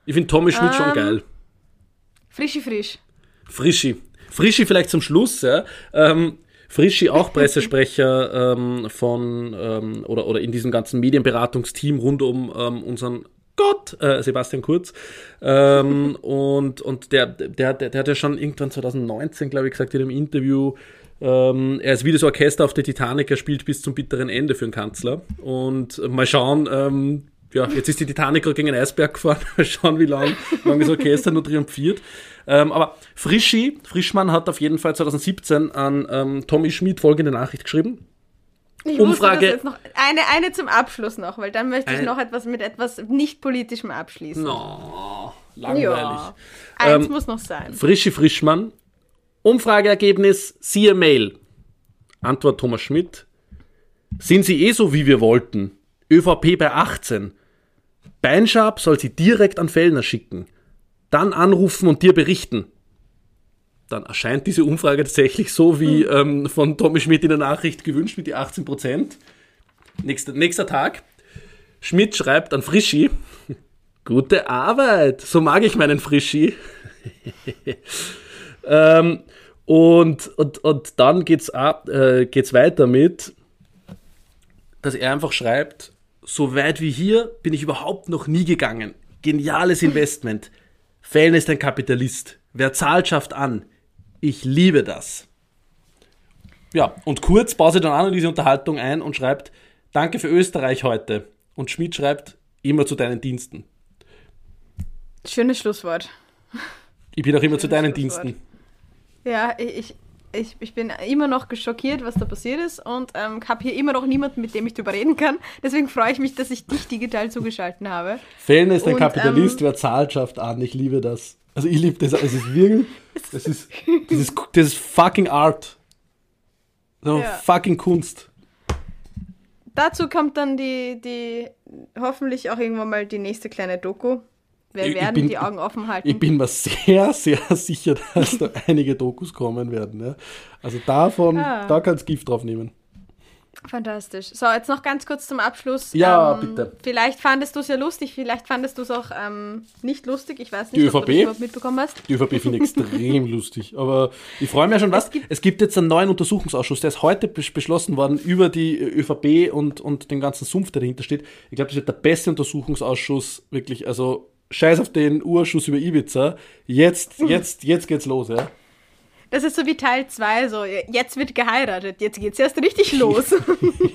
Ich finde Tommy Schmidt schon Ähm, geil. frischi frisch. Frischi. Frischi vielleicht zum Schluss, ja. Ähm, Frischi auch Pressesprecher ähm, von ähm, oder, oder in diesem ganzen Medienberatungsteam rund um ähm, unseren Gott, äh, Sebastian Kurz. Ähm, und und der, der, der, der hat ja schon irgendwann 2019, glaube ich, gesagt in einem Interview, ähm, er ist wie das Orchester auf der Titanic, er spielt bis zum bitteren Ende für den Kanzler. Und äh, mal schauen, ähm, ja, jetzt ist die Titanic gerade gegen einen Eisberg gefahren. Mal schauen, wie lange lang das Orchester nur triumphiert. Ähm, aber Frischi, Frischmann hat auf jeden Fall 2017 an ähm, Tommy Schmidt folgende Nachricht geschrieben. Ich Umfrage- Wusste, noch eine, eine zum Abschluss noch, weil dann möchte ich noch etwas mit etwas nicht politischem abschließen. Oh, langweilig. ja. Eins Ähm, muss noch sein. Frischi Frischmann. Umfrageergebnis, siehe Mail. Antwort Thomas Schmidt. Sind Sie eh so, wie wir wollten? ÖVP bei 18. Beinschab soll sie direkt an Fellner schicken. Dann anrufen und dir berichten. Dann erscheint diese Umfrage tatsächlich so wie ähm, von Tommy Schmidt in der Nachricht gewünscht mit die 18 Prozent. Nächster, nächster Tag. Schmidt schreibt an Frischi. Gute Arbeit. So mag ich meinen Frischi. Ähm, und, und, und dann geht's ab, äh, geht's weiter mit, dass er einfach schreibt, so weit wie hier bin ich überhaupt noch nie gegangen. Geniales Investment. Fällen ist ein Kapitalist. Wer zahlt, schafft an. Ich liebe das. Ja, und Kurz baut sich dann an in diese Unterhaltung ein und schreibt, danke für Österreich heute. Und Schmidt schreibt, immer zu deinen Diensten. Schönes Schlusswort. Ich bin auch immer zu Schönes deinen Schlusswort. Diensten. Ja, ich, ich, ich bin immer noch geschockiert, was da passiert ist und ähm, habe hier immer noch niemanden, mit dem ich drüber reden kann. Deswegen freue ich mich, dass ich dich digital zugeschalten habe. Fällen ist ein Und, Kapitalist, ähm, wer zahlt, schafft an. Ich liebe das. Also ich liebe das. Es ist wirklich, das ist, das ist, das ist fucking Art. So Ja. fucking Kunst. Dazu kommt dann die, die hoffentlich auch irgendwann mal die nächste kleine Doku. Wir Ich- ich werden bin- die Augen offen halten. Ich bin mir sehr, sehr sicher, dass da einige Dokus kommen werden. Ja. Also davon, Ah. da kannst Gift drauf nehmen. Fantastisch. So, jetzt noch ganz kurz zum Abschluss. Ja, ähm, bitte. Vielleicht fandest du es ja lustig, vielleicht fandest du es auch ähm, nicht lustig. Ich weiß Die nicht, ob du ÖVP? das überhaupt mitbekommen hast. Die ÖVP finde ich extrem lustig. Aber ich freue mich ja schon was. Es gibt- Es gibt jetzt einen neuen Untersuchungsausschuss, der ist heute bes- beschlossen worden über die ÖVP und, und den ganzen Sumpf, der dahinter steht. Ich glaube, das wird der beste Untersuchungsausschuss, wirklich. Also scheiß auf den Urschuss über Ibiza. Jetzt, jetzt, jetzt geht's los, ja. Das ist so wie Teil 2, so jetzt wird geheiratet, jetzt geht's erst richtig los.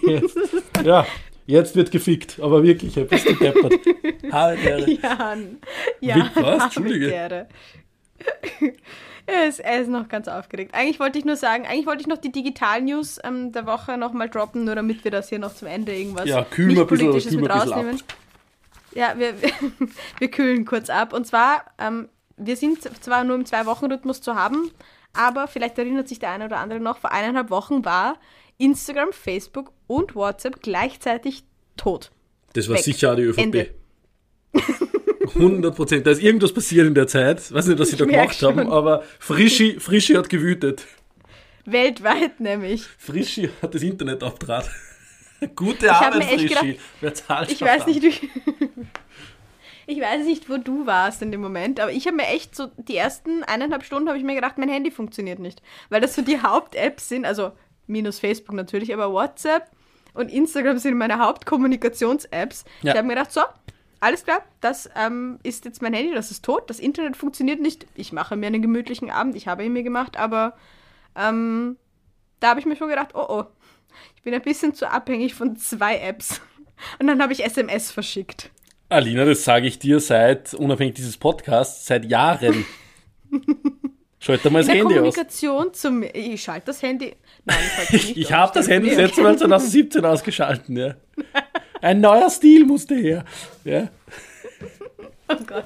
Jetzt, ja, jetzt wird gefickt. Aber wirklich, ja, bist du deppert. Ja, ja. Mit was? Entschuldige. Ehre. er, ist, er ist noch ganz aufgeregt. Eigentlich wollte ich nur sagen, eigentlich wollte ich noch die Digital-News ähm, der Woche nochmal droppen, nur damit wir das hier noch zum Ende irgendwas Ja, ein bisschen- Politisches mit bisschen ab. rausnehmen. Ja, wir, wir, wir kühlen kurz ab. Und zwar, ähm, wir sind zwar nur im Zwei-Wochen-Rhythmus zu haben, aber vielleicht erinnert sich der eine oder andere noch, vor eineinhalb Wochen war Instagram, Facebook und WhatsApp gleichzeitig tot. Das war Weg. sicher auch die ÖVP. Ende. 100 Prozent. Da ist irgendwas passiert in der Zeit. Weiß nicht, was sie da Ich gemacht haben, schon. aber Frischi, Frischi hat gewütet. Weltweit nämlich. Frischi hat das Internet auftrat. Gute Arbeit, Frischi. gedacht, Wer zahlt Ich weiß nicht, wie. Ich weiß nicht, wo du warst in dem Moment, aber ich habe mir echt so die ersten eineinhalb Stunden habe ich mir gedacht, mein Handy funktioniert nicht, weil das so die Haupt-Apps sind, also minus Facebook natürlich, aber WhatsApp und Instagram sind meine Hauptkommunikations-Apps. Ja. Ich habe mir gedacht, so, alles klar, das ähm, ist jetzt mein Handy, das ist tot, das Internet funktioniert nicht. Ich mache mir einen gemütlichen Abend, ich habe ihn mir gemacht, aber ähm, da habe ich mir schon gedacht, oh oh, ich bin ein bisschen zu abhängig von zwei Apps. Und dann habe ich SMS verschickt. Alina, das sage ich dir seit, unabhängig dieses Podcasts, seit Jahren. Schalte mal das Handy aus. Kommunikation zum. Ich schalte das Handy. Nein, ich Ich aus. habe das Handy das letzte Mal 2017 ausgeschalten, ja. Ein neuer Stil musste her. Ja. Oh Gott.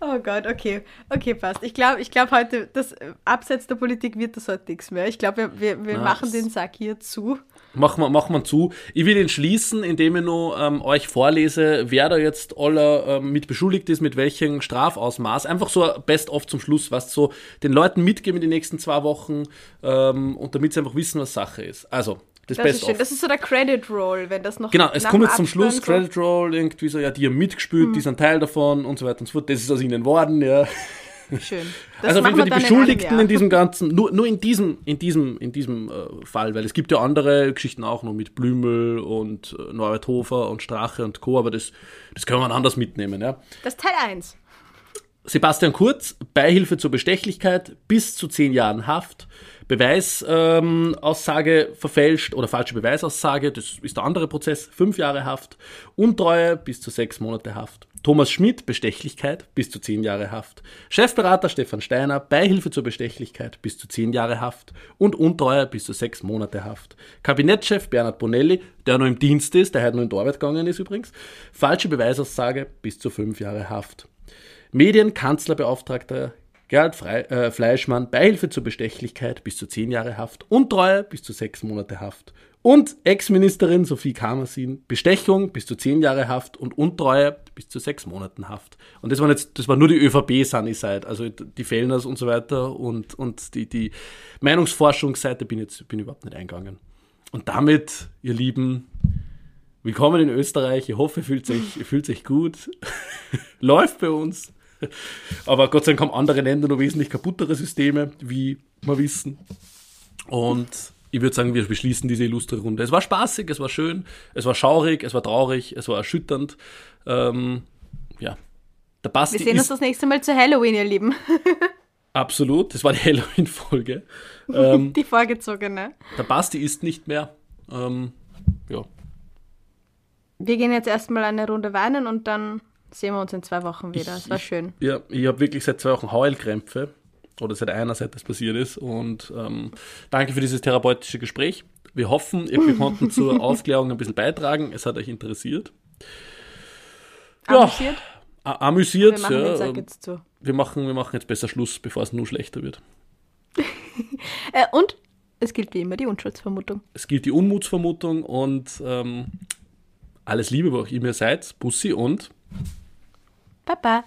Oh Gott, okay. Okay, passt. Ich glaube, ich glaube heute, das äh, abseits der Politik wird das heute nichts mehr. Ich glaube, wir, wir, wir machen den Sack hier zu. Machen wir, machen wir zu. Ich will ihn schließen, indem ich nur ähm, euch vorlese, wer da jetzt aller ähm, mit beschuldigt ist, mit welchem Strafausmaß. Einfach so Best-of zum Schluss, was so den Leuten mitgeben in die nächsten zwei Wochen ähm, und damit sie einfach wissen, was Sache ist. Also, das, Das ist Best-of. schön. Das ist so der Credit Roll, wenn das noch. Genau, es kommt jetzt zum Schluss, so- Credit Roll, irgendwie so, ja, die haben mitgespielt, die sind Teil davon und so weiter und so fort. Das ist aus ihnen worden, ja. Schön. Das also auf jeden Fall wir die in Beschuldigten Jahr. in, diesem ganzen, nur, nur in diesem, in diesem, in diesem äh, Fall, weil es gibt ja andere Geschichten auch noch mit Blümel und äh, Norbert Hofer und Strache und Co., aber das, das können wir anders mitnehmen, ja. Das ist Teil 1. Sebastian Kurz, Beihilfe zur Bestechlichkeit, bis zu zehn Jahren Haft. Beweisaussage ähm, verfälscht oder falsche Beweisaussage, das ist der andere Prozess, fünf Jahre Haft. Untreue bis zu sechs Monate Haft. Thomas Schmidt, Bestechlichkeit, bis zu zehn Jahre Haft. Chefberater Stefan Steiner, Beihilfe zur Bestechlichkeit, bis zu zehn Jahre Haft. Und Untreue bis zu sechs Monate Haft. Kabinettschef Bernhard Bonelli, der noch im Dienst ist, der heute noch in die Arbeit gegangen ist übrigens, falsche Beweisaussage, bis zu fünf Jahre Haft. Medienkanzlerbeauftragter Gerhard Frei, äh, Fleischmann, Beihilfe zur Bestechlichkeit bis zu zehn Jahre Haft, Untreue bis zu sechs Monate Haft. Und Ex-Ministerin Sophie Kamersin, Bestechung bis zu zehn Jahre Haft und Untreue bis zu sechs Monaten Haft. Und das war jetzt, das war nur die ÖVP-Sunny-Side, also die Fellners und so weiter und, und die, die Meinungsforschungsseite bin jetzt, bin überhaupt nicht eingegangen. Und damit, ihr Lieben, willkommen in Österreich. Ich hoffe, ihr fühlt euch, ihr fühlt euch gut. Läuft bei uns. Aber Gott sei Dank haben andere Länder noch wesentlich kaputtere Systeme, wie wir wissen. Und ich würde sagen, wir beschließen diese illustre Runde. Es war spaßig, es war schön, es war schaurig, es war traurig, es war erschütternd. Ähm, ja. Der Basti Wir sehen uns das nächste Mal zu Halloween, ihr Lieben. absolut, das war die Halloween-Folge. Ähm, Die vorgezogene. der Basti ist nicht mehr. Ähm, ja. Wir gehen jetzt erstmal eine Runde weinen und dann sehen wir uns in zwei Wochen wieder. Es war ich, schön. Ja, ich habe wirklich seit zwei Wochen Heulkrämpfe. Oder seit einer, seit das passiert ist. Und ähm, danke für dieses therapeutische Gespräch. Wir hoffen, ihr- wir konnten zur Aufklärung ein bisschen beitragen. Es hat euch interessiert. Ja. Amüsiert? Amüsiert. Wir machen ja, den ähm, jetzt zu. wir, machen, wir machen jetzt besser Schluss, bevor es nur schlechter wird. Äh, und es gilt wie immer die Unschuldsvermutung. Es gilt die Unmutsvermutung und ähm, alles Liebe, wo auch immer ihr seid. Bussi und Pa, pa!